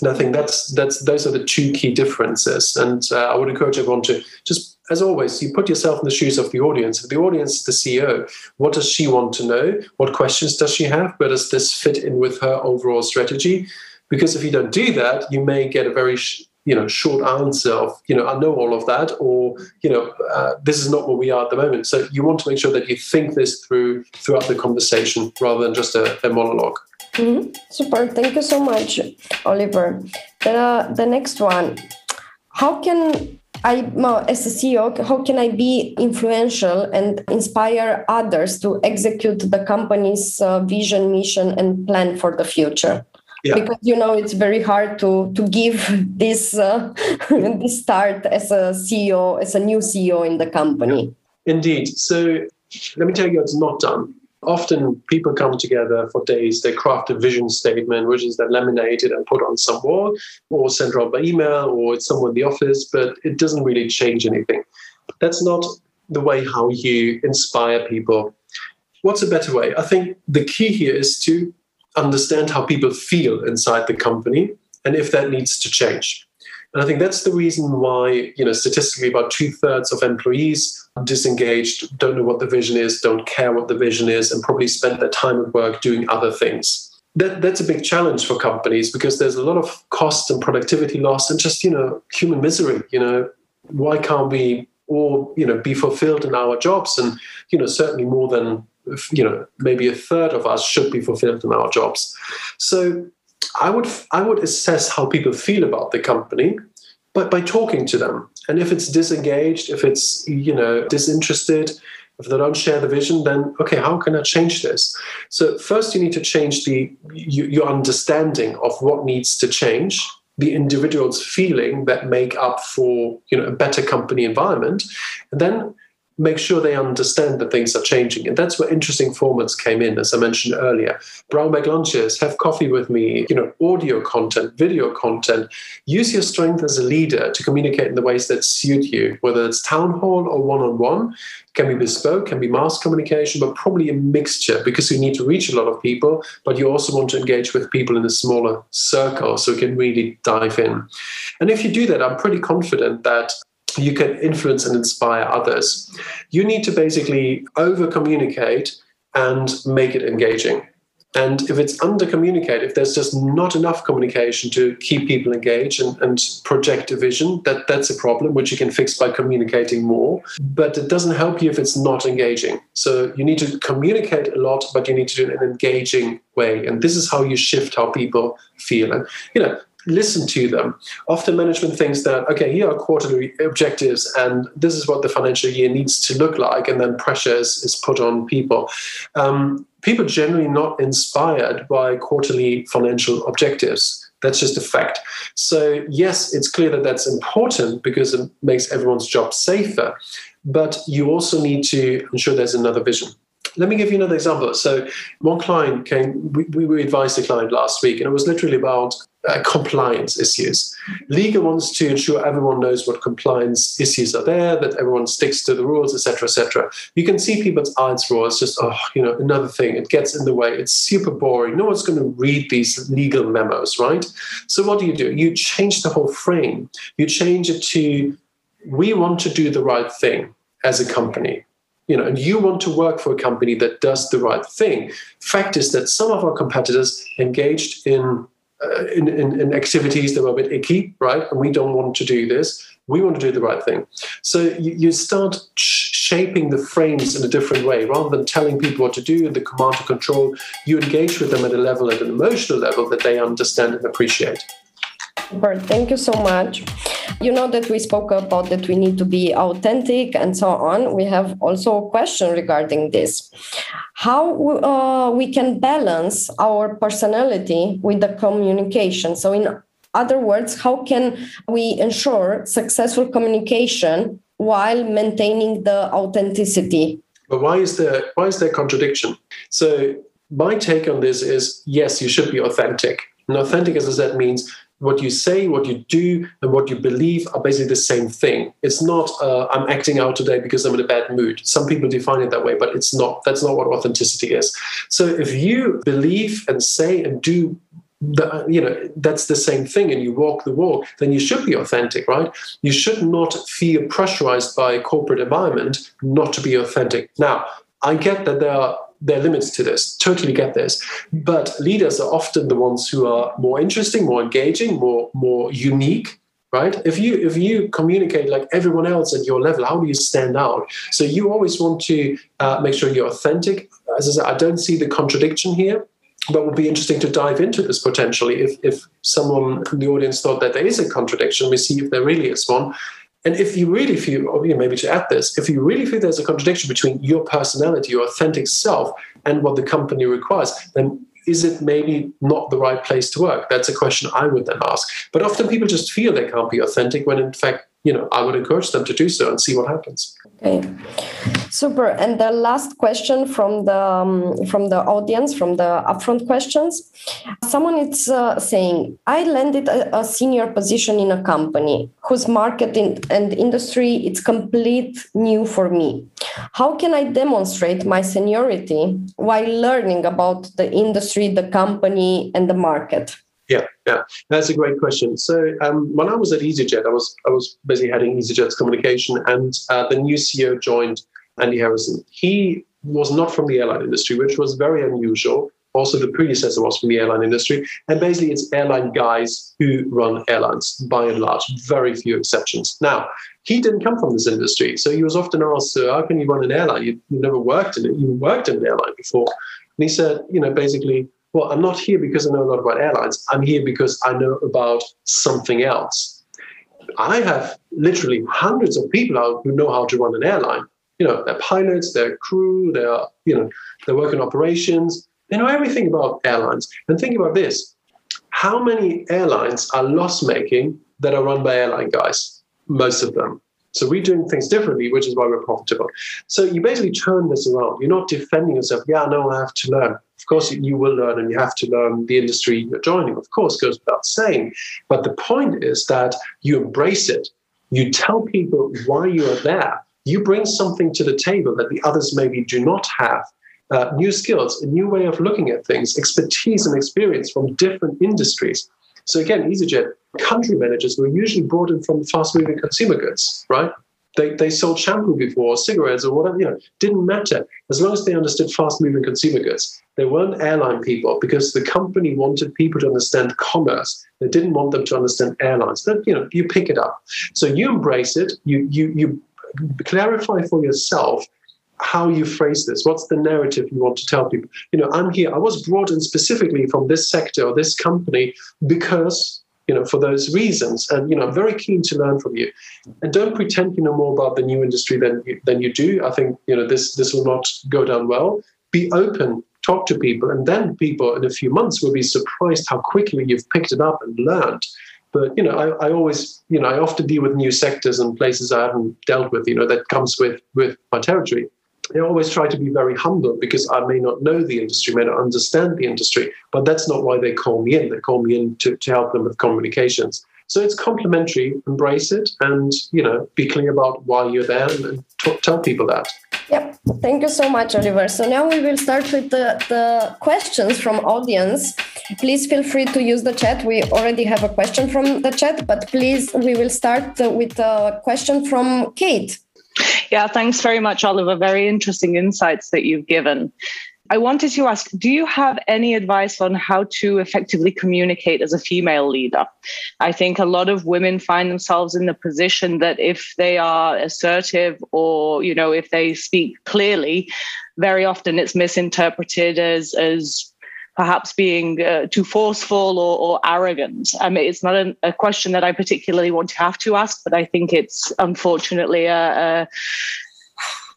And I think that's that's those are the two key differences. And uh, I would encourage everyone to just, as always, you put yourself in the shoes of the audience. The audience the CEO, what does she want to know? What questions does she have? Where does this fit in with her overall strategy? Because if you don't do that, you may get a very sh- you know short answer of you know I know all of that, or you know uh, this is not where we are at the moment. So you want to make sure that you think this through throughout the conversation rather than just a, a monologue. Mm-hmm. Super. Thank you so much, Oliver. The, the next one. How can I, as a CEO, how can I be influential and inspire others to execute the company's uh, vision, mission, and plan for the future? Yeah. Because you know it's very hard to to give this uh, this start as a CEO, as a new CEO in the company. Indeed. So let me tell you, it's not done often people come together for days, they craft a vision statement, which is then laminated and put on some wall or sent around by email or it's somewhere in the office, but it doesn't really change anything. That's not the way how you inspire people. What's a better way? I think the key here is to understand how people feel inside the company and if that needs to change. And I think that's the reason why, you know, statistically about two thirds of employees disengaged, don't know what the vision is, don't care what the vision is, and probably spend their time at work doing other things. That, that's a big challenge for companies because there's a lot of cost and productivity loss and just, you know, human misery. You know, why can't we all, you know, be fulfilled in our jobs? And, you know, certainly more than, you know, maybe a third of us should be fulfilled in our jobs. So I would I would assess how people feel about the company, but by talking to them. And if it's disengaged, if it's you know disinterested, if they don't share the vision, then okay, how can I change this? So first, you need to change the your understanding of what needs to change, the individual's feeling that make up for you know a better company environment, and then make sure they understand that things are changing. And that's where interesting formats came in, as I mentioned earlier. Brown bag lunches, have coffee with me, you know, audio content, video content. Use your strength as a leader to communicate in the ways that suit you, whether it's town hall or one-on-one. Can be bespoke, can be mass communication, but probably a mixture because you need to reach a lot of people, but you also want to engage with people in a smaller circle so you can really dive in. And if you do that, I'm pretty confident that you can influence and inspire others. You need to basically over communicate and make it engaging. And if it's under communicated, if there's just not enough communication to keep people engaged and, and project a vision, that, that's a problem, which you can fix by communicating more. But it doesn't help you if it's not engaging. So you need to communicate a lot, but you need to do it in an engaging way. And this is how you shift how people feel. And, you know, listen to them. Often management thinks that, okay, here are quarterly objectives and this is what the financial year needs to look like, and then pressure is, is put on people. Um, people generally not inspired by quarterly financial objectives. That's just a fact. So, yes, it's clear that that's important because it makes everyone's job safer, but you also need to ensure there's another vision. Let me give you another example. So, one client came, we, we advised a client last week, and it was literally about uh, compliance issues. Legal wants to ensure everyone knows what compliance issues are there, that everyone sticks to the rules, etc., etc. You can see people's eyes roll. It's just, oh, you know, another thing. It gets in the way. It's super boring. No one's going to read these legal memos, right? So what do you do? You change the whole frame. You change it to, we want to do the right thing as a company you know, and you want to work for a company that does the right thing. Fact is that some of our competitors engaged in uh, in, in, in, activities that were a bit icky, right? And we don't want to do this. We want to do the right thing. So you, you start sh- shaping the frames in a different way rather than telling people what to do and the command to control. You engage with them at a level, at an emotional level that they understand and appreciate. Thank you so much. You know that we spoke about that we need to be authentic and so on. We have also a question regarding this. How uh, we can balance our personality with the communication. So, in other words, how can we ensure successful communication while maintaining the authenticity? But why is there why is there contradiction? So my take on this is yes, you should be authentic. And authentic, as I said, means what you say, what you do, and what you believe are basically the same thing. It's not uh, I'm acting out today because I'm in a bad mood. Some people define it that way, but it's not. That's not what authenticity is. So if you believe and say and do the, you know that's the same thing and you walk the walk then you should be authentic right you should not feel pressurized by a corporate environment not to be authentic now i get that there are there are limits to this. Totally get this. But leaders are often the ones who are more interesting, more engaging, more more unique. Right? If you if you communicate like everyone else at your level, how do you stand out? So you always want to uh, make sure you're authentic. As I said, I don't see the contradiction here but would be interesting to dive into this potentially if, if someone in the audience thought that there is a contradiction we see if there really is one and if you really feel, or maybe to add this, if you really feel there's a contradiction between your personality, your authentic self, and what the company requires, then is it maybe not the right place to work? That's a question I would then ask. But often people just feel they can't be authentic when in fact you know, I would encourage them to do so and see what happens. Okay, super. And the last question from the um, from the audience, from the upfront questions, someone is uh, saying, "I landed a, a, senior position in a company whose market in, and industry it's complete new for me. How can I demonstrate my seniority while learning about the industry, the company, and the market?" Yeah, yeah, that's a great question. So um, when I was at EasyJet, I was I was busy heading EasyJet's communication, and uh, the new CEO joined, Andy Harrison. He was not from the airline industry, which was very unusual. Also, the predecessor was from the airline industry, and basically, it's airline guys who run airlines by and large. Very few exceptions. Now, he didn't come from this industry, so he was often asked, so "How can you run an airline? You, you never worked in it. You worked in an airline before." And he said, "You know, basically." Well, I'm not here because I know a lot about airlines. I'm here because I know about something else. I have literally hundreds of people out who know how to run an airline. You know, they're pilots, they're crew, they're, you know, they work in operations. They know everything about airlines. And think about this. How many airlines are loss making that are run by airline guys? Most of them. So we're doing things differently, which is why we're profitable. So you basically turn this around. You're not defending yourself. Yeah, no, I have to learn. Of course, you will learn and you have to learn the industry you're joining. Of course, goes without saying. But the point is that you embrace it. You tell people why you are there. You bring something to the table that the others maybe do not have. Uh, new skills, a new way of looking at things, expertise and experience from different industries. So again, EasyJet country managers were usually brought in from fast-moving consumer goods, right? they, they sold shampoo before, or cigarettes, or whatever, you know, didn't matter. As long as they understood fast moving consumer goods. They weren't airline people because the company wanted people to understand commerce. They didn't want them to understand airlines. But you know, you pick it up. So you embrace it, you you you clarify for yourself how you phrase this. What's the narrative you want to tell people? You know, I'm here. I was brought in specifically from this sector or this company because you know, for those reasons. And, you know, I'm very keen to learn from you. And don't pretend you know more about the new industry than you, than you do. I think, you know, this, this will not go down well. Be open, talk to people, and then people in a few months will be surprised how quickly you've picked it up and learned. But, you know, I, I always, you know, I often deal with new sectors and places I haven't dealt with, you know, that comes with, with my territory. I always try to be very humble because I may not know the industry, may not understand the industry, but that's not why they call me in. They call me in to, to help them with communications. So it's complementary, embrace it, and you know, be clear about why you're there and, t- tell people that. Yep. Thank you so much, Oliver. So now we will start with the, the questions from audience. Please feel free to use the chat. We already have a question from the chat, but please, we will start with a question from Kate. Yeah, thanks very much, Oliver. Very interesting insights that you've given. I wanted to ask Do you have any advice on how to effectively communicate as a female leader? I think a lot of women find themselves in the position that if they are assertive or, you know, if they speak clearly, very often it's misinterpreted as, as perhaps being uh, too forceful or, or, arrogant. I mean, it's not a, a, question that I particularly want to have to ask, but I think it's unfortunately a, a,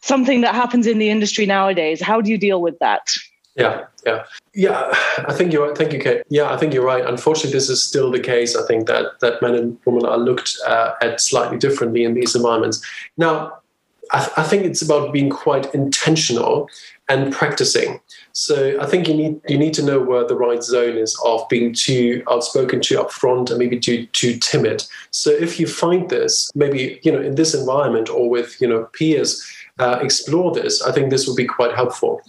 something that happens in the industry nowadays. How do you deal with that? Yeah, yeah, yeah. I think you're. Thank you, Kate. Yeah, I think you're right. Unfortunately, this is still the case. I think that that men and women are looked uh, at slightly differently in these environments. Now, I, th- I think it's about being quite intentional and practicing. So I think you need you need to know where the right zone is of being too outspoken, too upfront, and maybe too too timid. So if you find this, maybe you know in this environment or with you know peers, uh, explore this. I think this would be quite helpful.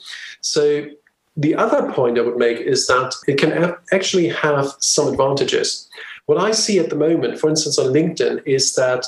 So the other point I would make is that it can actually have some advantages. What I see at the moment, for instance, on LinkedIn, is that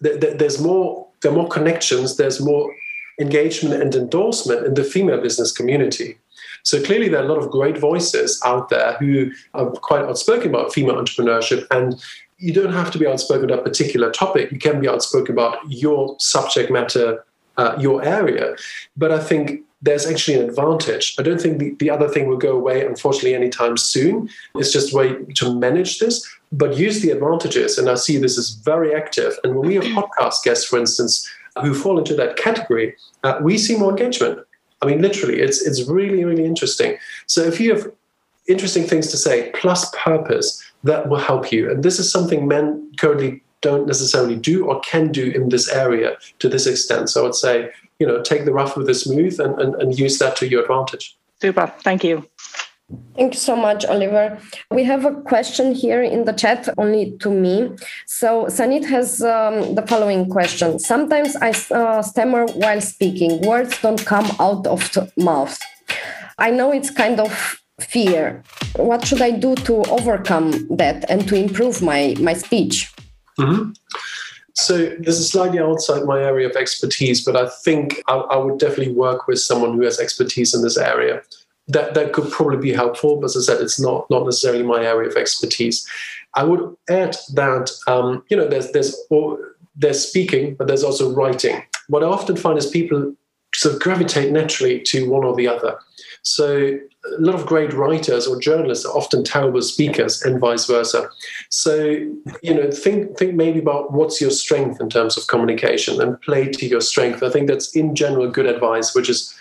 there's more there are more connections, there's more engagement and endorsement in the female business community. So clearly, there are a lot of great voices out there who are quite outspoken about female entrepreneurship. And you don't have to be outspoken about a particular topic. You can be outspoken about your subject matter, uh, your area. But I think there's actually an advantage. I don't think the, the other thing will go away, unfortunately, anytime soon. It's just a way to manage this, but use the advantages. And I see this as very active. And when we have podcast guests, for instance, who fall into that category, uh, we see more engagement. I mean, literally, it's it's really really interesting. So if you have interesting things to say plus purpose, that will help you. And this is something men currently don't necessarily do or can do in this area to this extent. So I would say, you know, take the rough with the smooth and, and, and use that to your advantage. Super. Thank you. Thank you so much, Oliver. We have a question here in the chat only to me. So Sanit has um, the following question. Sometimes I uh, stammer while speaking. Words don't come out of the mouth. I know it's kind of fear. What should I do to overcome that and to improve my, my speech? Mm-hmm. So this is slightly outside my area of expertise, but I think I, I would definitely work with someone who has expertise in this area that that could probably be helpful. But as I said, it's not not necessarily my area of expertise. I would add that um, you know there's there's there's speaking, but there's also writing. What I often find is people sort of gravitate naturally to one or the other. So a lot of great writers or journalists are often terrible speakers and vice versa. So, you know, think think maybe about what's your strength in terms of communication and play to your strength. I think that's in general good advice, which is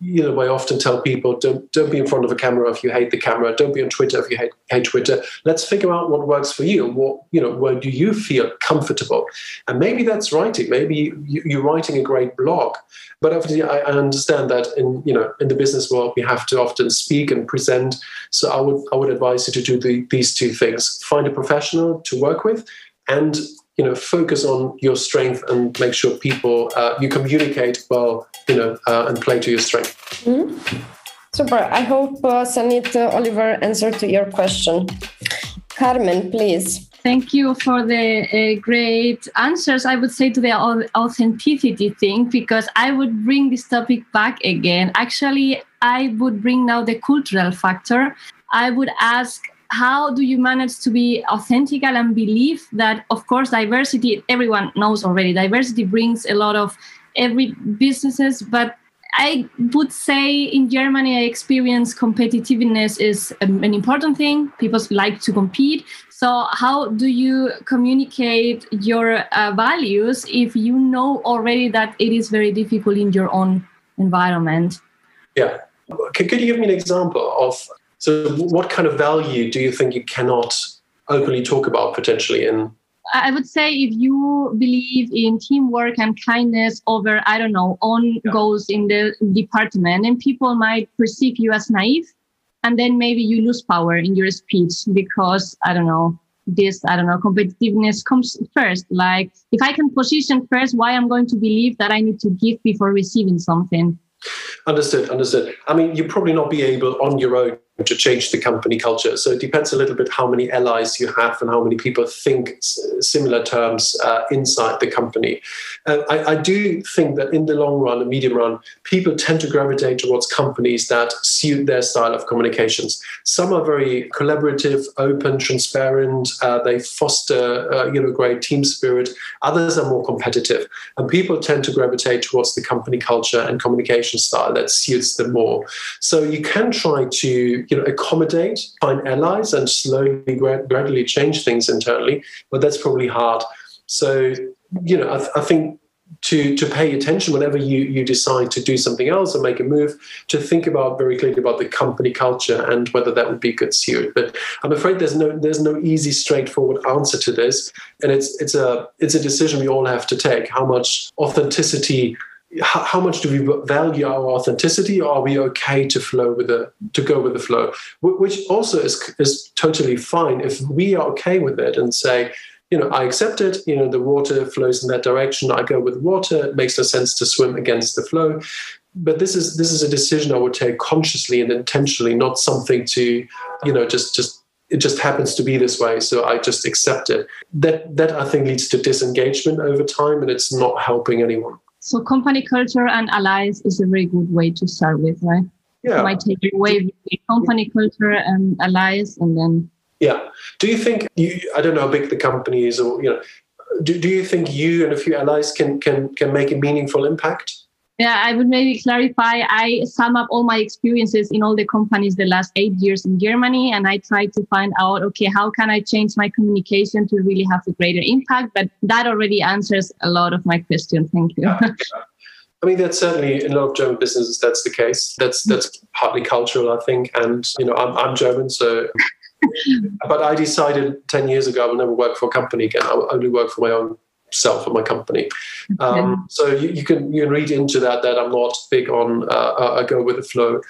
you know, I often tell people don't don't be in front of a camera if you hate the camera. Don't be on Twitter if you hate, hate Twitter. Let's figure out what works for you. What you know, where do you feel comfortable? And maybe that's writing. Maybe you, are writing a great blog. But obviously, I, I, understand that in you know in the business world we have to often speak and present. So I would I would advise you to do the, these two things: find a professional to work with, and you know focus on your strength and make sure people uh, you communicate well you know uh, and play to your strength mm-hmm. super i hope uh, sanit uh, oliver answered to your question carmen please Thank you for the uh, great answers. I would say to the authenticity thing because I would bring this topic back again. Actually, I would bring now the cultural factor. I would ask how do you manage to be authentic and believe that of course diversity everyone knows already diversity brings a lot of every businesses but I would say in Germany, I experience competitiveness is an important thing. People like to compete. So, how do you communicate your uh, values if you know already that it is very difficult in your own environment? Yeah. Could, could you give me an example of so what kind of value do you think you cannot openly talk about potentially in I would say if you believe in teamwork and kindness over, I don't know, own yeah. goals in the department, and people might perceive you as naive, and then maybe you lose power in your speech because, I don't know, this, I don't know, competitiveness comes first. Like if I can position first why I'm going to believe that I need to give before receiving something. Understood, understood. I mean, you probably not be able on your own to change the company culture. So it depends a little bit how many allies you have and how many people think similar terms uh, inside the company. Uh, I, I, do think that in the long run, the medium run, people tend to gravitate towards companies that suit their style of communications. Some are very collaborative, open, transparent. Uh, they foster, uh, you know, great team spirit. Others are more competitive, and people tend to gravitate towards the company culture and communication style that suits them more. So you can try to you know accommodate, find allies, and slowly gradually change things internally. But that's probably hard. So you know, I, th- I think to to pay attention whenever you you decide to do something else or make a move to think about very clearly about the company culture and whether that would be good suit but i'm afraid there's no there's no easy straightforward answer to this and it's it's a it's a decision we all have to take how much authenticity how, much do we value our authenticity? Or are we okay to flow with the to go with the flow? Which also is is totally fine if we are okay with it and say you know i accept it you know the water flows in that direction i go with water it makes no sense to swim against the flow. But this is this is a decision i would take consciously and intentionally not something to you know just just it just happens to be this way so i just accept it. That that i think leads to disengagement over time and it's not helping anyone so company culture and allies is a very good way to start with, right? Yeah. might take away company culture and allies and then yeah. Do you think you I don't know how big the company is or you know do, do you think you and a few allies can can can make a meaningful impact? Yeah, I would maybe clarify. I sum up all my experiences in all the companies the last eight years in Germany, and I try to find out, okay, how can I change my communication to really have a greater impact? But that already answers a lot of my question. Thank you. Ah, I mean, that's certainly in a lot of German businesses. That's the case. That's that's partly cultural, I think. And you know, I'm I'm German, so. but I decided ten years ago I will never work for a company again. I will only work for my own self and my company. Um, so you, you, can you can read into that that I'm not big on uh, I go with the flow.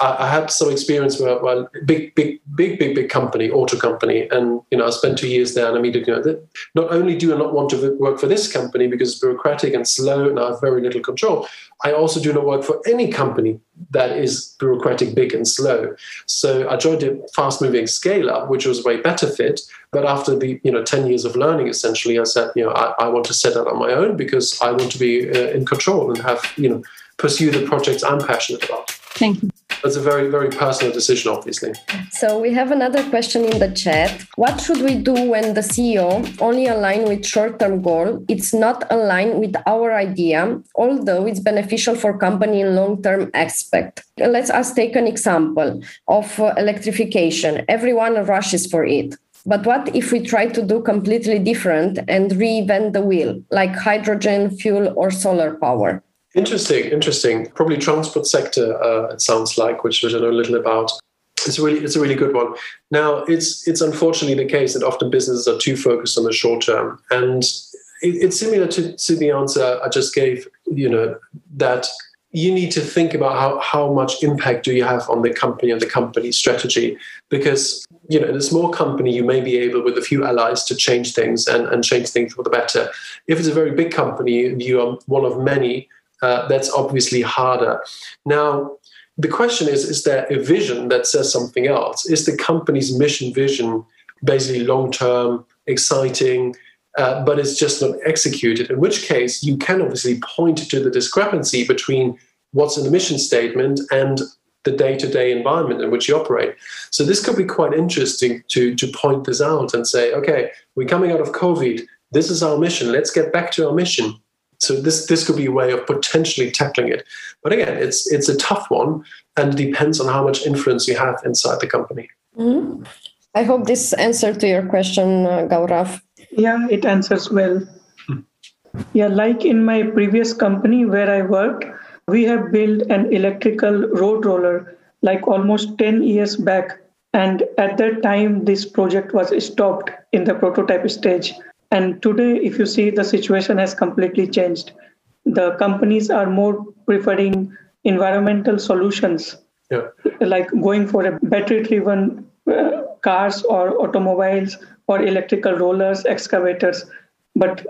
I, had some experience where, well, big, big, big, big, big company, auto company, and you know, I spent two years there, and I immediately, you know, not only do I not want to work for this company because it's bureaucratic and slow, and I have very little control. I also do not work for any company that is bureaucratic, big, and slow. So I joined a fast-moving scale-up, which was a way better fit. But after the you know ten years of learning, essentially, I said, you know, I, I want to set that on my own because I want to be uh, in control and have you know pursue the projects I'm passionate about. Thank you. That's a very, very personal decision, obviously. So we have another question in the chat. What should we do when the CEO only align with short-term goal? It's not aligned with our idea, although it's beneficial for company in long-term aspect. Let's us take an example of uh, electrification. Everyone rushes for it. But what if we try to do completely different and reinvent the wheel, like hydrogen fuel or solar power? Interesting, interesting. Probably transport sector. Uh, it sounds like, which, which I know a little about. It's really, it's a really good one. Now, it's it's unfortunately the case that often businesses are too focused on the short term, and it, it's similar to, to the answer I just gave. You know that you need to think about how, how much impact do you have on the company and the company strategy because you know in a small company you may be able with a few allies to change things and, and change things for the better if it's a very big company you are one of many uh, that's obviously harder. Now, the question is is there a vision that says something else? Is the company's mission vision basically long term, exciting, uh, but it's just not executed. In which case, you can obviously point to the discrepancy between what's in the mission statement and the day-to-day environment in which you operate. So this could be quite interesting to to point this out and say, okay, we're coming out of COVID. This is our mission. Let's get back to our mission. So this this could be a way of potentially tackling it. But again, it's it's a tough one, and it depends on how much influence you have inside the company. Mm-hmm. I hope this answered to your question, uh, Gaurav. Yeah, it answers well. Yeah, like in my previous company where I worked, we have built an electrical road roller like almost 10 years back. And at that time, this project was stopped in the prototype stage. And today, if you see, the situation has completely changed. The companies are more preferring environmental solutions, yeah. like going for a battery driven uh, cars or automobiles or electrical rollers, excavators. But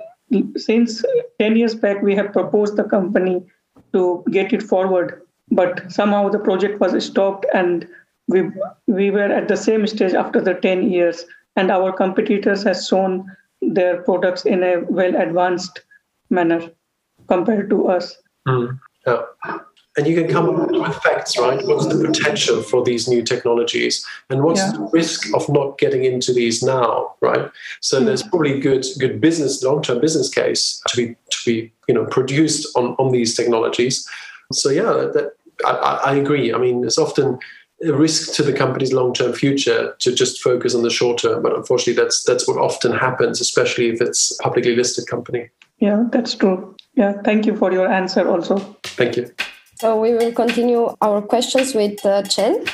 since 10 years back, we have proposed the company to get it forward, but somehow the project was stopped and we, we were at the same stage after the 10 years and our competitors has shown their products in a well advanced manner compared to us. Mm. Yeah and you can come up with facts, right? What's the potential for these new technologies, and what's yeah. the risk of not getting into these now, right? So mm-hmm. there's probably good good business, long term business case to be to be you know produced on on these technologies. So yeah, that, I, I agree. I mean, it's often a risk to the company's long-term future to just focus on the short term but unfortunately that's that's what often happens especially if it's a publicly listed company yeah that's true yeah thank you for your answer also thank you so we will continue our questions with uh, Chen.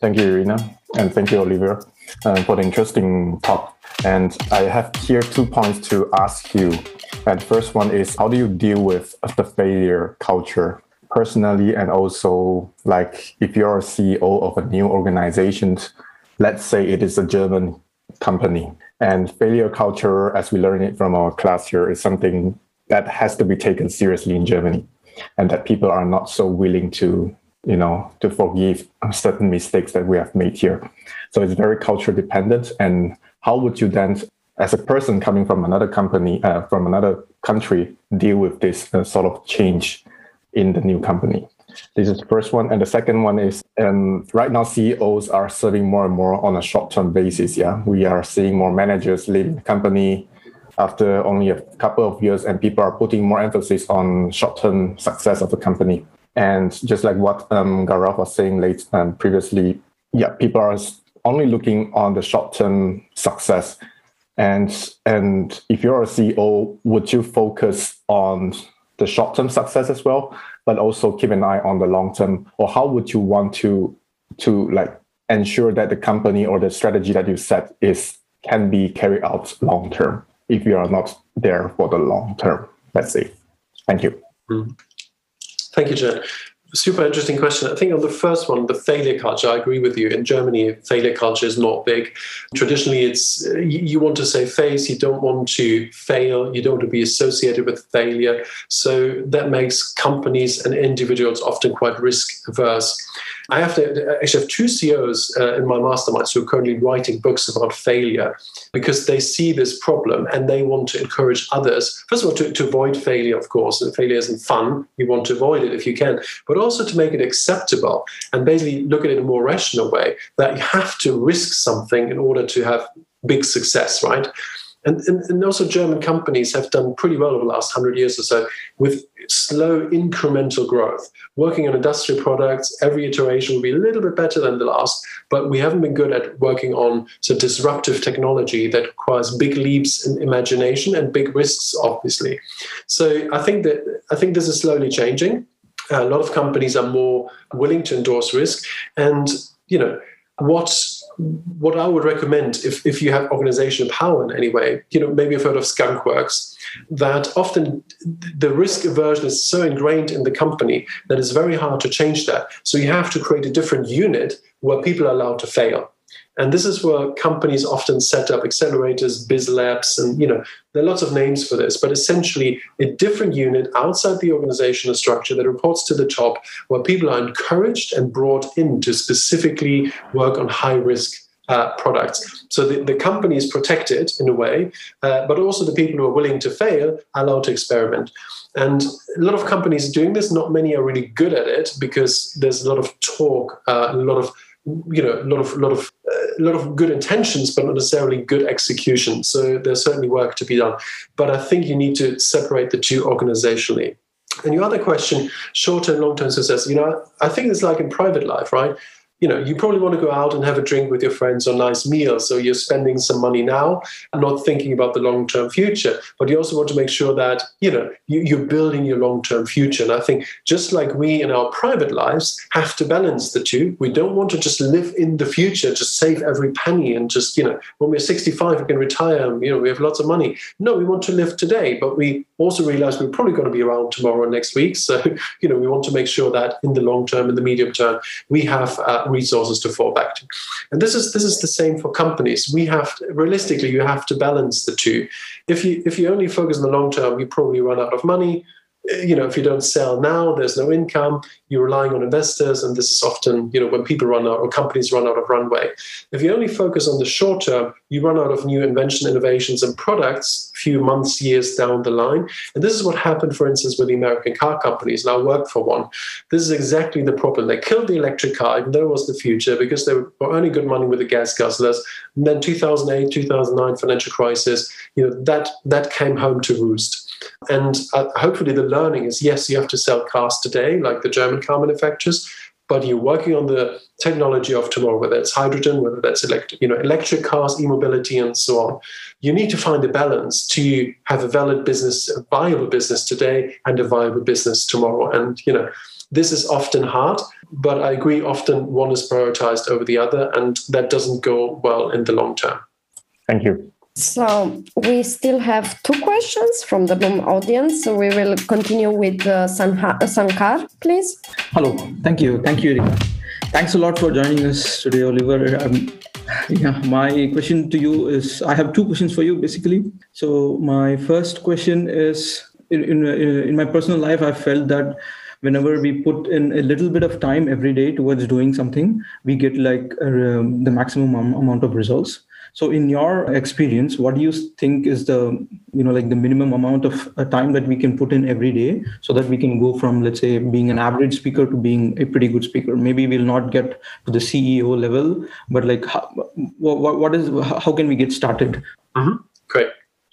Thank you, Irina, and thank you, Oliver, uh, for the interesting talk. And I have here two points to ask you. And first one is, how do you deal with the failure culture personally, and also like if you're a CEO of a new organization, let's say it is a German company, and failure culture, as we learn it from our class here, is something that has to be taken seriously in Germany and that people are not so willing to you know to forgive certain mistakes that we have made here. So it's very culture dependent and how would you then as a person coming from another company uh, from another country deal with this uh, sort of change in the new company this is the first one and the second one is um, right now ceos are serving more and more on a short-term basis yeah we are seeing more managers leaving the company after only a couple of years, and people are putting more emphasis on short-term success of the company. And just like what um, was saying late um, previously, yeah, people are only looking on the short-term success. And and if you're a CEO, would you focus on the short-term success as well, but also keep an eye on the long-term? Or how would you want to to like ensure that the company or the strategy that you set is can be carried out long-term? if you are not there for the long term. Let's say. Thank you. Mm. Thank you, Jen. Super interesting question. I think on the first one, the failure culture, I agree with you. In Germany, failure culture is not big. Traditionally, it's you want to say face, you don't want to fail, you don't want to be associated with failure. So that makes companies and individuals often quite risk averse. I have to actually have two CEOs uh, in my masterminds who are currently writing books about failure because they see this problem and they want to encourage others, first of all, to, to avoid failure, of course. And failure isn't fun. You want to avoid it if you can, but also to make it acceptable and basically look at it in a more rational way that you have to risk something in order to have big success, right? And, and, and, also German companies have done pretty well over the last 100 years or so with slow incremental growth. Working on industrial products, every iteration will be a little bit better than the last, but we haven't been good at working on some disruptive technology that requires big leaps in imagination and big risks, obviously. So I think that I think this is slowly changing. A lot of companies are more willing to endorse risk. And, you know, what what I would recommend if, if you have organizational power in any way, you know, maybe you've heard of skunk works, that often the risk aversion is so ingrained in the company that it's very hard to change that. So you have to create a different unit where people are allowed to fail. And this is where companies often set up accelerators, biz labs, and you know, there are lots of names for this, but essentially a different unit outside the organizational structure that reports to the top, where people are encouraged and brought in to specifically work on high risk uh, products. So the, the company is protected in a way, uh, but also the people who are willing to fail are allowed to experiment. And a lot of companies are doing this. Not many are really good at it because there's a lot of talk, uh, a lot of you know, a lot of lot of uh, a lot of good intentions, but not necessarily good execution. So there's certainly work to be done. But I think you need to separate the two organizationally. And your other question, short and long term success, you know, I think it's like in private life, right? You know, you probably want to go out and have a drink with your friends or nice meal. So you're spending some money now and not thinking about the long term future. But you also want to make sure that, you know, you, are building your long term future. And I think just like we in our private lives have to balance the two, we don't want to just live in the future, just save every penny and just, you know, when we're 65, we can retire and, you know, we have lots of money. No, we want to live today, but we also realize we're probably going to be around tomorrow and next week. So, you know, we want to make sure that in the long term, in the medium term, we have uh, resources to fall back to. And this is this is the same for companies. We have to, realistically you have to balance the two. If you if you only focus on the long term, you probably run out of money Uh, you know, if you don't sell now, there's no income. You're relying on investors, and this is often, you know, when people run out or companies run out of runway. If you only focus on the short term, you run out of new invention, innovations, and products a few months, years down the line. And this is what happened, for instance, with the American car companies. And I worked for one. This is exactly the problem. They killed the electric car, even though it was the future, because they were earning good money with the gas guzzlers. And then 2008, 2009 financial crisis, you know, that that came home to roost. And uh, hopefully, the learning is yes, you have to sell cars today, like the German car manufacturers, but you're working on the technology of tomorrow, whether it's hydrogen, whether that's electric, you know, electric cars, e-mobility, and so on. You need to find a balance to have a valid business, a viable business today, and a viable business tomorrow. And you know, this is often hard, but I agree. Often one is prioritized over the other, and that doesn't go well in the long term. Thank you. So we still have two questions from the Bloom audience. So we will continue with uh, Sankar, please. Hello. Thank you. Thank you. Thanks a lot for joining us today, Oliver. Um, yeah, my question to you is I have two questions for you basically. So my first question is in, in, in my personal life, I felt that whenever we put in a little bit of time every day towards doing something, we get like uh, the maximum amount of results so in your experience what do you think is the you know like the minimum amount of uh, time that we can put in every day so that we can go from let's say being an average speaker to being a pretty good speaker? Maybe we'll not get to the ceo level but like how, what, what is how can we get started? Mm-hmm. great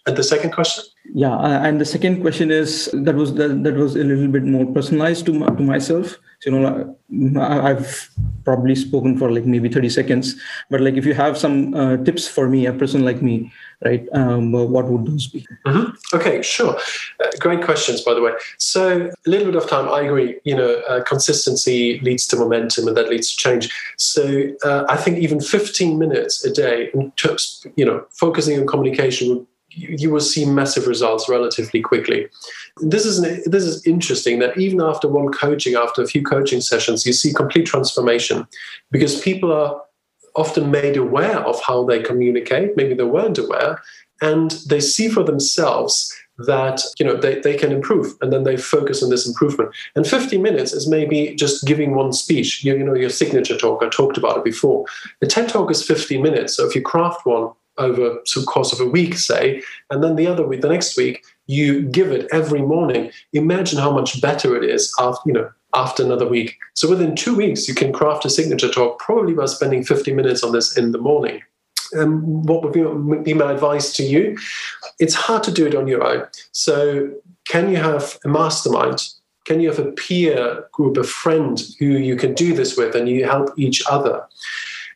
and the second question? Yeah uh, and the second question is that was that, that was a little bit more personalized to, to myself. So, you know i've probably spoken for like maybe 30 seconds. But like if you have some uh, tips for me a person like me right um, what would those be? Mm-hmm. okay sure. Uh, great questions by the way. So a little bit of time i agree you know uh, consistency leads to momentum and that leads to change. So uh, i think even 15 minutes a day in terms you know focusing on communication would you will see massive results relatively quickly. This is an, this is interesting that even after one coaching, after a few coaching sessions, you see complete transformation because people are often made aware of how they communicate. Maybe they weren't aware, and they see for themselves that you know they, they can improve and then they focus on this improvement and 50 minutes is maybe just giving one speech you, you know your signature talk i talked about it before the ted talk is 50 minutes so if you craft one over some course of a week, say, and then the other week, the next week, you give it every morning. Imagine how much better it is after you know after another week. So within two weeks, you can craft a signature talk probably by spending 50 minutes on this in the morning. Um, what would be my advice to you? It's hard to do it on your own. So can you have a mastermind? Can you have a peer group, a friend who you can do this with, and you help each other?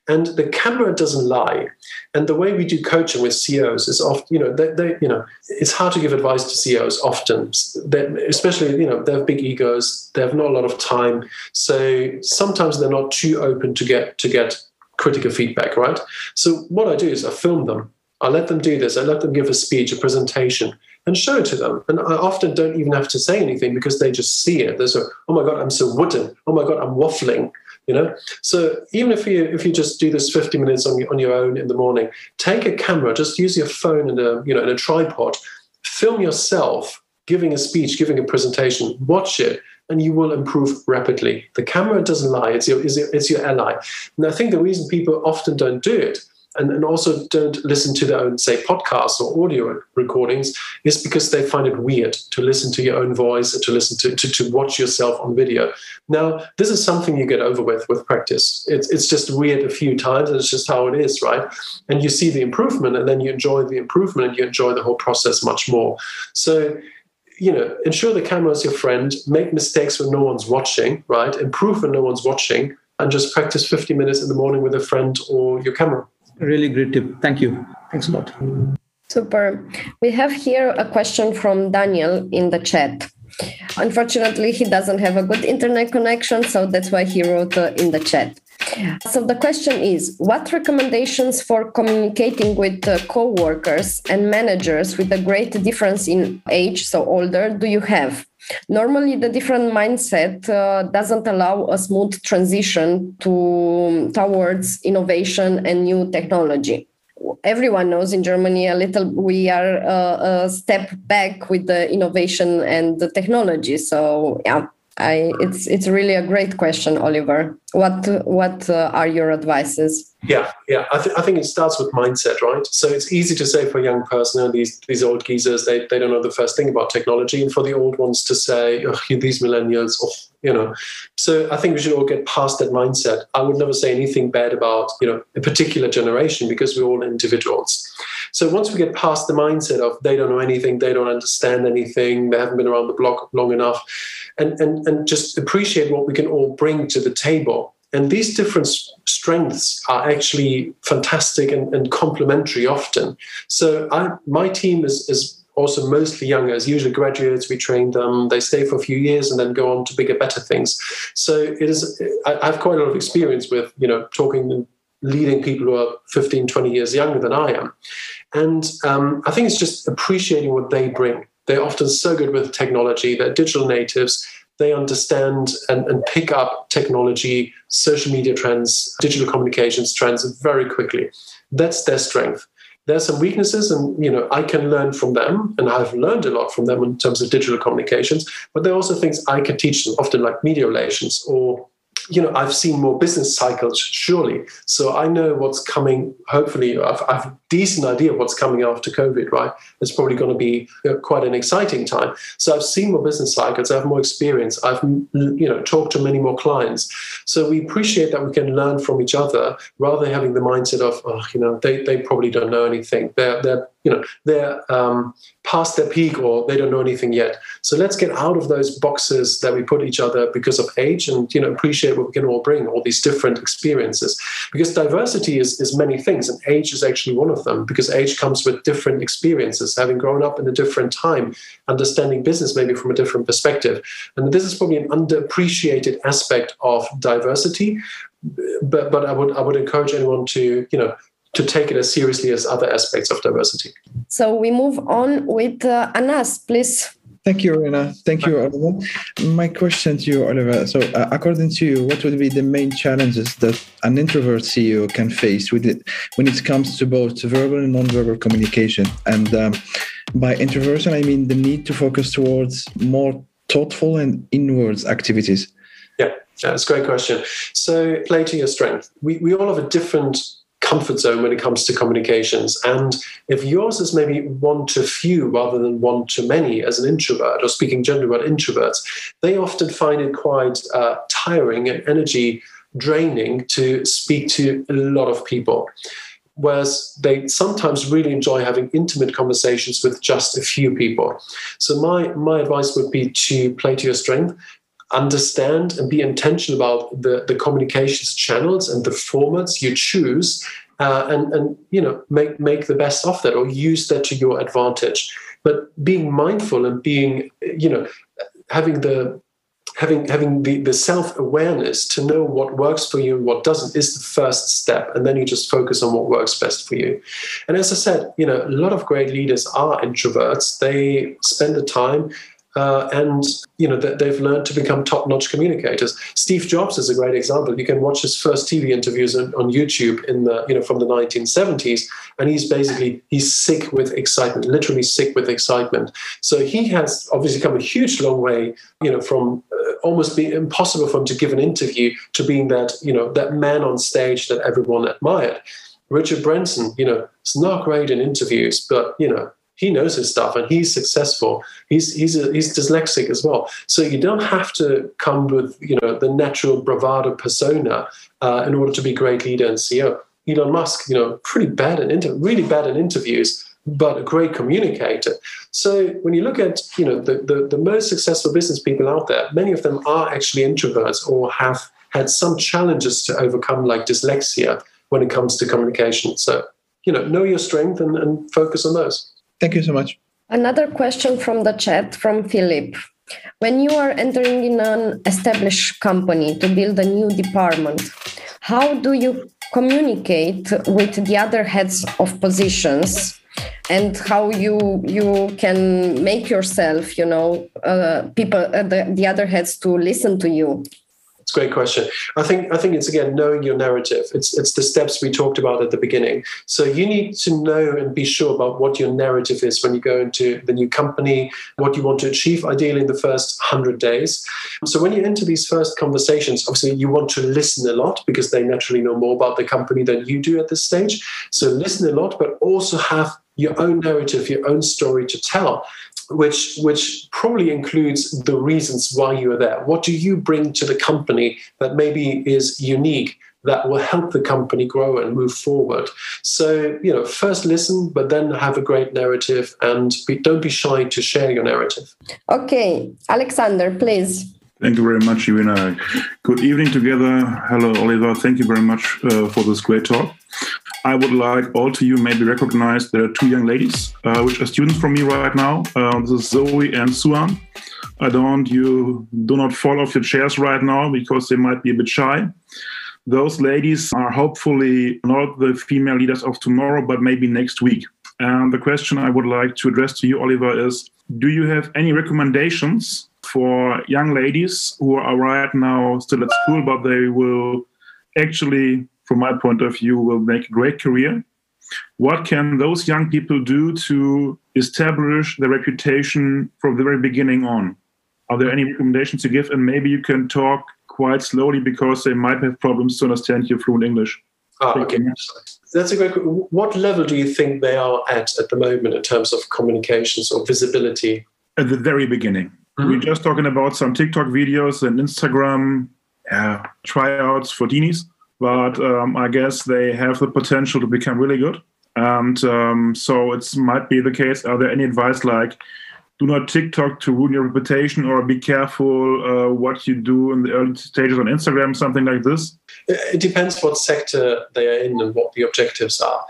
And the camera doesn't lie. And the way we do coaching with CEOs is often, you know, they, they you know, it's hard to give advice to CEOs often, they, especially, you know, they have big egos, they have not a lot of time. So sometimes they're not too open to get to get critical feedback, right? So what I do is I film them. I let them do this. I let them give a speech, a presentation, and show it to them. And I often don't even have to say anything because they just see it. They're so, oh my God, I'm so wooden. Oh my God, I'm waffling you know so even if you if you just do this 50 minutes on your, on your own in the morning take a camera just use your phone and a you know in a tripod film yourself giving a speech giving a presentation watch it and you will improve rapidly. The camera doesn't lie; it's your, it's your, it's your ally. And I think the reason people often don't do it and, and also don't listen to their own, say, podcasts or audio recordings, is because they find it weird to listen to your own voice and to listen to, to, to watch yourself on video. Now, this is something you get over with with practice. It's, it's just weird a few times, and it's just how it is, right? And you see the improvement, and then you enjoy the improvement, and you enjoy the whole process much more. So, you know, ensure the camera is your friend, make mistakes when no one's watching, right? Improve when no one's watching, and just practice 50 minutes in the morning with a friend or your camera. Really great tip. Thank you. Thanks a lot. Super. We have here a question from Daniel in the chat. Unfortunately, he doesn't have a good internet connection, so that's why he wrote uh, in the chat. So the question is what recommendations for communicating with uh, co-workers and managers with a great difference in age, so older, do you have? Normally, the different mindset uh, doesn't allow a smooth transition to towards innovation and new technology. Everyone knows in Germany a little we are uh, a step back with the innovation and the technology. So yeah, I it's it's really a great question, Oliver. What what uh, are your advices? Yeah, yeah. I, th- I think it starts with mindset, right? So it's easy to say for a young person, these these old geezers, they, they don't know the first thing about technology, and for the old ones to say, oh, these millennials, oh, you know. So I think we should all get past that mindset. I would never say anything bad about you know a particular generation because we're all individuals. So once we get past the mindset of they don't know anything, they don't understand anything, they haven't been around the block long enough, and and and just appreciate what we can all bring to the table. And these different strengths are actually fantastic and, and complementary often. So I, my team is, is also mostly younger. As usually graduates, we train them. They stay for a few years and then go on to bigger, better things. So it is. I, I have quite a lot of experience with you know talking and leading people who are 15, 20 years younger than I am, and um, I think it's just appreciating what they bring. They're often so good with technology. They're digital natives. They understand and, and pick up technology, social media trends, digital communications trends very quickly. That's their strength there's some weaknesses and you know i can learn from them and i've learned a lot from them in terms of digital communications but there are also things i can teach them often like media relations or you know i've seen more business cycles surely so i know what's coming hopefully i've, I've decent idea of what's coming after covid right? It's probably going to be uh, quite an exciting time. So i've seen more business cycles i have more experience i've mm, mm, you know talked to many more clients. So we appreciate that we can learn from each other rather than having the mindset of oh, you know they, they probably don't know anything. They're, they're you know they're um, past their peak or they don't know anything yet. So let's get out of those boxes that we put each other because of age and you know appreciate what we can all bring all these different experiences. Because diversity is, is many things and age is actually one of them because age comes with different experiences having grown up in a different time understanding business maybe from a different perspective and this is probably an underappreciated aspect of diversity but but I would I would encourage anyone to you know to take it as seriously as other aspects of diversity. So we move on with uh, Anas, please. Thank you, Rena. Thank you, Oliver. My question to you, Oliver. So, uh, according to you, what would be the main challenges that an introvert CEO can face with it when it comes to both verbal and non-verbal communication? And um, by introversion, I mean the need to focus towards more thoughtful and inwards activities. Yeah, that's a great question. So, play to your strength. We we all have a different comfort zone when it comes to communications. And if yours is maybe one to few rather than one to many as an introvert, or speaking generally about introverts, they often find it quite uh, tiring and energy draining to speak to a lot of people. Whereas they sometimes really enjoy having intimate conversations with just a few people. So, my, my advice would be to play to your strength, understand and be intentional about the, the communications channels and the formats you choose uh, and, and you know make, make the best of that or use that to your advantage. But being mindful and being you know having the having having the, the self-awareness to know what works for you and what doesn't is the first step. And then you just focus on what works best for you. And as i said you know a lot of great leaders are introverts. They spend the time uh, and you know that they've learned to become top-notch communicators. Steve Jobs is a great example. You can watch his first TV interviews on, on, YouTube in the you know from the 1970s, and he's basically he's sick with excitement, literally sick with excitement. So he has obviously come a huge long way, you know, from uh, almost being impossible for him to give an interview to being that you know that man on stage that everyone admired. Richard Branson, you know, is not great in interviews, but you know he knows his stuff and he's successful. He's he's a, he's dyslexic as well. So you don't have to come with you know the natural bravado persona uh, in order to be great leader and CEO. Elon Musk, you know, pretty bad in inter- really bad in interviews, but a great communicator. So when you look at you know the, the, the most successful business people out there, many of them are actually introverts or have had some challenges to overcome, like dyslexia, when it comes to communication. So you know, know your strength and, and focus on those. Thank you so much. Another question from the chat from Philip. When you are entering in an established company to build a new department, how do you communicate with the other heads of positions and how you you can make yourself you know uh, people uh, the, the other heads to listen to you a great question. I think I think it's again knowing your narrative. It's it's the steps we talked about at the beginning. So you need to know and be sure about what your narrative is when you go into the new company, what you want to achieve, ideally in the first hundred days. So when you enter these first conversations, obviously you want to listen a lot because they naturally know more about the company than you do at this stage. So listen a lot, but also have your own narrative, your own story to tell which which probably includes the reasons why you are there. What do you bring to the company that maybe is unique that will help the company grow and move forward? So you know, first listen, but then have a great narrative, and be, don't be shy to share your narrative. Okay, Alexander, please. Thank you very much, Irina. Good evening together. Hello, Oliver. Thank you very much uh, for this great talk. I would like all to you maybe recognize there are two young ladies uh, which are students from me right now. Uh, this is Zoe and Suan. I don't you do not fall off your chairs right now because they might be a bit shy. Those ladies are hopefully not the female leaders of tomorrow, but maybe next week. And the question I would like to address to you, Oliver, is do you have any recommendations for young ladies who are right now still at school, but they will actually from my point of view, will make a great career. What can those young people do to establish their reputation from the very beginning on? Are there any recommendations you give? And maybe you can talk quite slowly because they might have problems to understand your fluent English. Ah, okay. That's a great. What level do you think they are at at the moment in terms of communications or visibility? At the very beginning. Mm-hmm. We're just talking about some TikTok videos and Instagram uh, tryouts for teenies but um, I guess they have the potential to become really good. And um, so it might be the case. Are there any advice like, do not TikTok to ruin your reputation, or be careful uh, what you do in the early stages on Instagram, something like this? It depends what sector they are in and what the objectives are.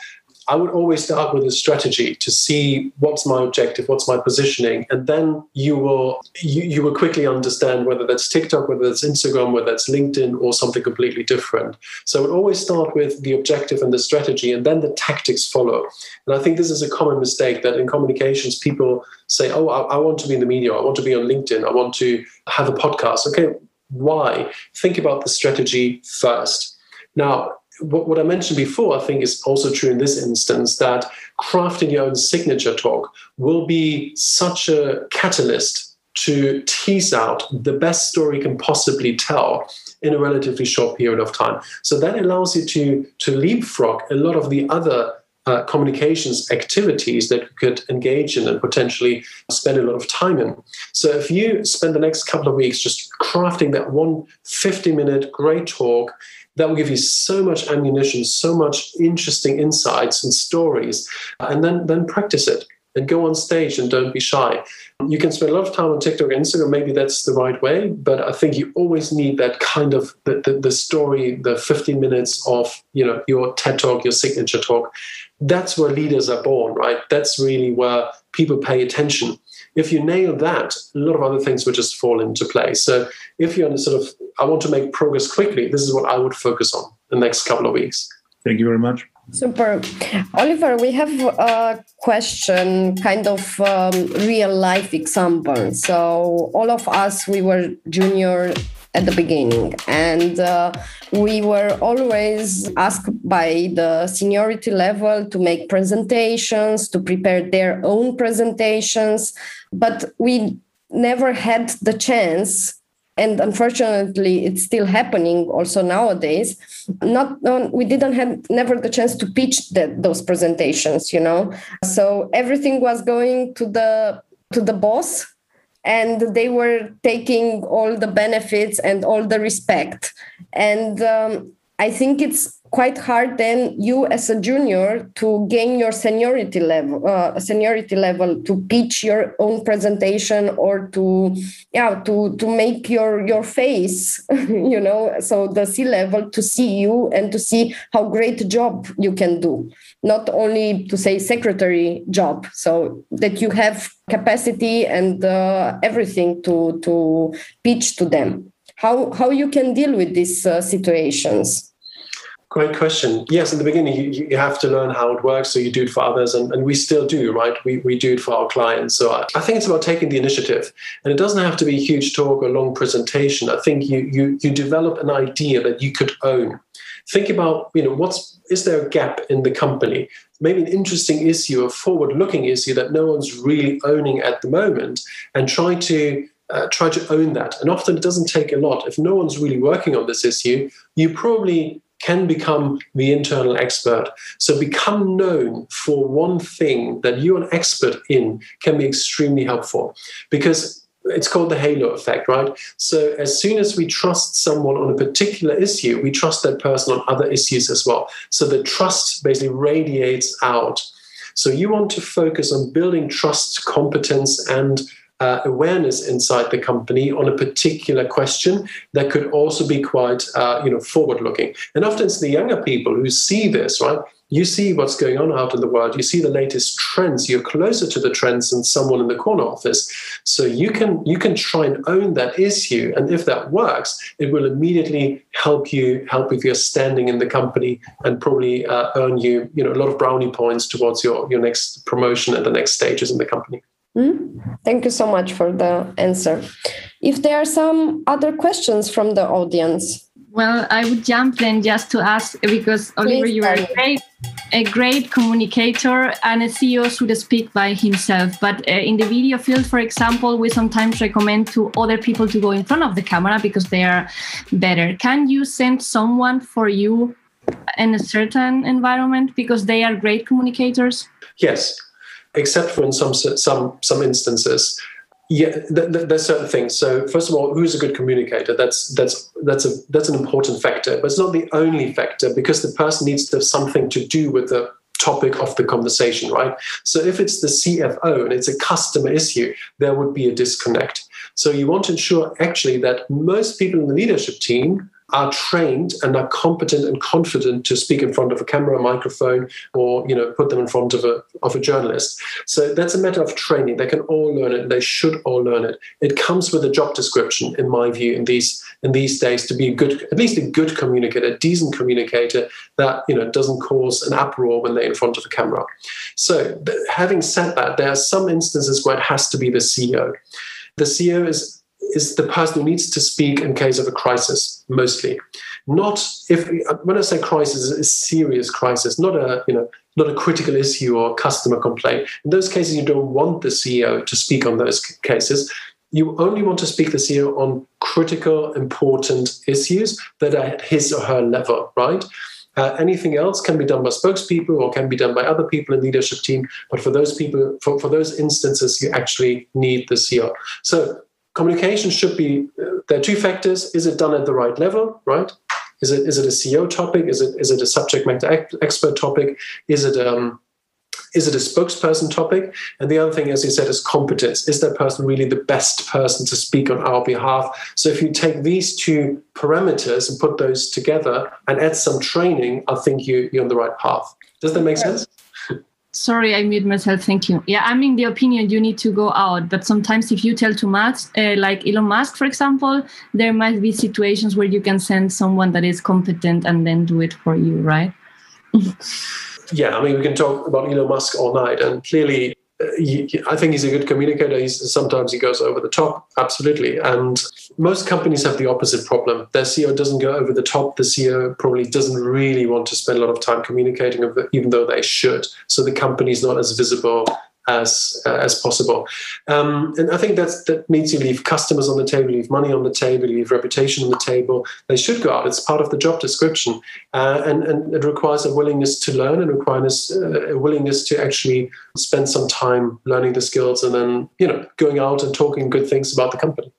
I would always start with a strategy to see what's my objective, what's my positioning, and then you will you, you will quickly understand whether that's TikTok, whether that's Instagram, whether that's LinkedIn, or something completely different. So I would always start with the objective and the strategy, and then the tactics follow. And I think this is a common mistake that in communications people say, "Oh, I, I want to be in the media, I want to be on LinkedIn, I want to have a podcast." Okay, why? Think about the strategy first. Now, what, what I mentioned before, I think, is also true in this instance that crafting your own signature talk will be such a catalyst to tease out the best story you can possibly tell in a relatively short period of time. So that allows you to, to leapfrog a lot of the other uh, communications activities that you could engage in and potentially spend a lot of time in. So if you spend the next couple of weeks just crafting that one 50 minute great talk, that will give you so much ammunition, so much interesting insights and stories, and then then practice it and go on stage and don't be shy. You can spend a lot of time on TikTok and Instagram. Maybe that's the right way, but I think you always need that kind of the, the, the story, the 15 minutes of you know your TED talk, your signature talk. That's where leaders are born, right? That's really where people pay attention if you nail that, a lot of other things will just fall into place. So if you're in a sort of, I want to make progress quickly, this is what I would focus on the next couple of weeks. Thank you very much. Super. Oliver, we have a question, kind of um, real life example. So, all of us, we were junior at the beginning, and uh, we were always asked by the seniority level to make presentations, to prepare their own presentations, but we never had the chance and unfortunately it's still happening also nowadays. Not we didn't have never the chance to pitch that, those presentations you know? So everything was going to the to the boss and they were taking all the benefits and all the respect. And um, i think it's quite hard then you as a junior to gain your seniority level uh, seniority level to pitch your own presentation or to yeah to to make your your face you know so the c level to see you and to see how great job you can do. Not only to say secretary job so that you have capacity and uh, everything to to pitch to them how how you can deal with these uh, situations Great question. Yes, in the beginning, you, you have to learn how it works, so you do it for others, and, and we still do, right? We, we do it for our clients. So I, I think it's about taking the initiative, and it doesn't have to be a huge talk or long presentation. I think you you you develop an idea that you could own. Think about, you know, what's is there a gap in the company? Maybe an interesting issue, a forward-looking issue that no one's really owning at the moment, and try to uh, try to own that. And often it doesn't take a lot. If no one's really working on this issue, you probably can become the internal expert. So become known for one thing that you're an expert in can be extremely helpful because it's called the halo effect, right? So as soon as we trust someone on a particular issue, we trust that person on other issues as well. So the trust basically radiates out. So you want to focus on building trust, competence, and uh, awareness inside the company on a particular question that could also be quite uh, you know forward looking and often it's the younger people who see this right? You see what's going on out in the world. You see the latest trends. You're closer to the trends than someone in the corner office. So you can you can try and own that issue. And if that works it will immediately help you help with your standing in the company and probably uh, earn you you know a lot of brownie points towards your your next promotion and the next stages in the company Mm? Thank you so much for the answer. If there are some other questions from the audience. Well, I would jump then just to ask because Oliver, you are a great, a great communicator and a CEO should speak by himself. But uh, in the video field, for example, we sometimes recommend to other people to go in front of the camera because they are better. Can you send someone for you in a certain environment because they are great communicators? Yes, except for in some some some instances yeah th- th- there's certain things. So first of all who's a good communicator? That's that's that's a that's an important factor but it's not the only factor because the person needs to have something to do with the topic of the conversation right? So if it's the cfo and it's a customer issue there would be a disconnect. So you want to ensure actually that most people in the leadership team are trained and are competent and confident to speak in front of a camera, a microphone, or you know, put them in front of a of a journalist. So that's a matter of training. They can all learn it. They should all learn it. It comes with a job description, in my view, in these in these days, to be a good, at least a good communicator, a decent communicator that you know doesn't cause an uproar when they're in front of a camera. So, having said that, there are some instances where it has to be the CEO. The CEO is is the person who needs to speak in case of a crisis mostly. Not if when i say crisis a serious crisis not a you know not a critical issue or customer complaint. In those cases you don't want the ceo to speak on those cases. You only want to speak the ceo on critical important issues that are at his or her level right? Uh, anything else can be done by spokespeople or can be done by other people in leadership team but for those people for, for those instances you actually need the ceo so communication should be uh, there are two factors. Is it done at the right level right? Is it is it a ceo topic? Is it is it a subject matter expert topic? Is it um is it a spokesperson topic? And the other thing as you said is competence. Is that person really the best person to speak on our behalf? So if you take these two parameters and put those together and add some training i think you, you're on the right path. Does that make sense sorry i mute myself. Thank you. Yeah i'm in the opinion you need to go out but sometimes if you tell too much uh, like elon musk for example there might be situations where you can send someone that is competent and then do it for you right? Yeah, I mean, we can talk about Elon Musk all night, and clearly, Uh, I think he's a good communicator. He's, sometimes he goes over the top, absolutely. And most companies have the opposite problem. Their CEO doesn't go over the top. The CEO probably doesn't really want to spend a lot of time communicating, even though they should. So the company's not as visible as uh, as possible. Um, and I think that's that means you leave customers on the table, you leave money on the table, you leave reputation on the table. They should go out. It's part of the job description, uh, and and it requires a willingness to learn and requires uh, a willingness to actually spend some time learning the skills and then you know going out and talking good things about the company.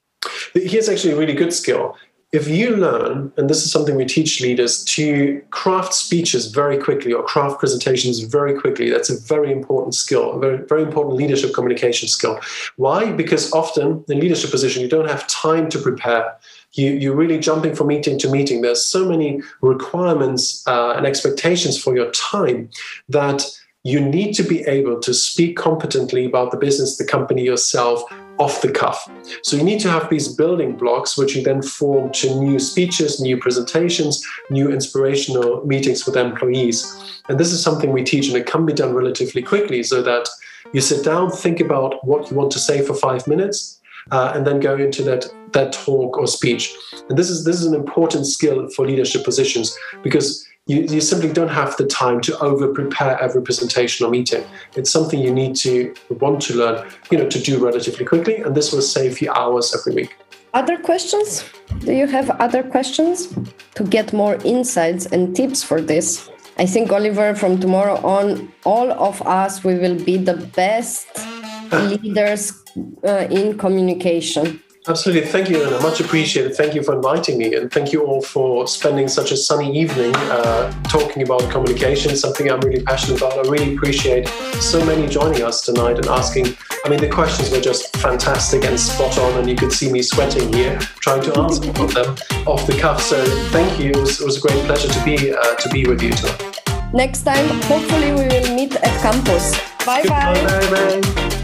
Here's actually a really good skill if you learn, and this is something we teach leaders, to craft speeches very quickly or craft presentations very quickly, that's a very important skill, a very, very important leadership communication skill. Why? Because often in leadership position, you don't have time to prepare. You, you're really jumping from meeting to meeting. There's so many requirements uh, and expectations for your time that you need to be able to speak competently about the business, the company, yourself off the cuff. So you need to have these building blocks, which you then form to new speeches, new presentations, new inspirational meetings with employees. And this is something we teach, and it can be done relatively quickly so that you sit down, think about what you want to say for five minutes, uh, and then go into that that talk or speech. And this is this is an important skill for leadership positions because you, you simply don't have the time to over prepare every presentation or meeting. It's something you need to want to learn, you know, to do relatively quickly, and this will save you hours every week. Other questions? Do you have other questions to get more insights and tips for this? I think Oliver, from tomorrow on, all of us we will be the best leaders uh, in communication. Absolutely. Thank you, Anna. Much appreciated. Thank you for inviting me. And thank you all for spending such a sunny evening uh, talking about communication, something I'm really passionate about. I really appreciate so many joining us tonight and asking. I mean, the questions were just fantastic and spot on, and you could see me sweating here trying to answer them off the cuff. So thank you. It was, it was a great pleasure to be, uh, to be with you tonight. Next time, hopefully, we will meet at campus. Bye bye. Bye bye.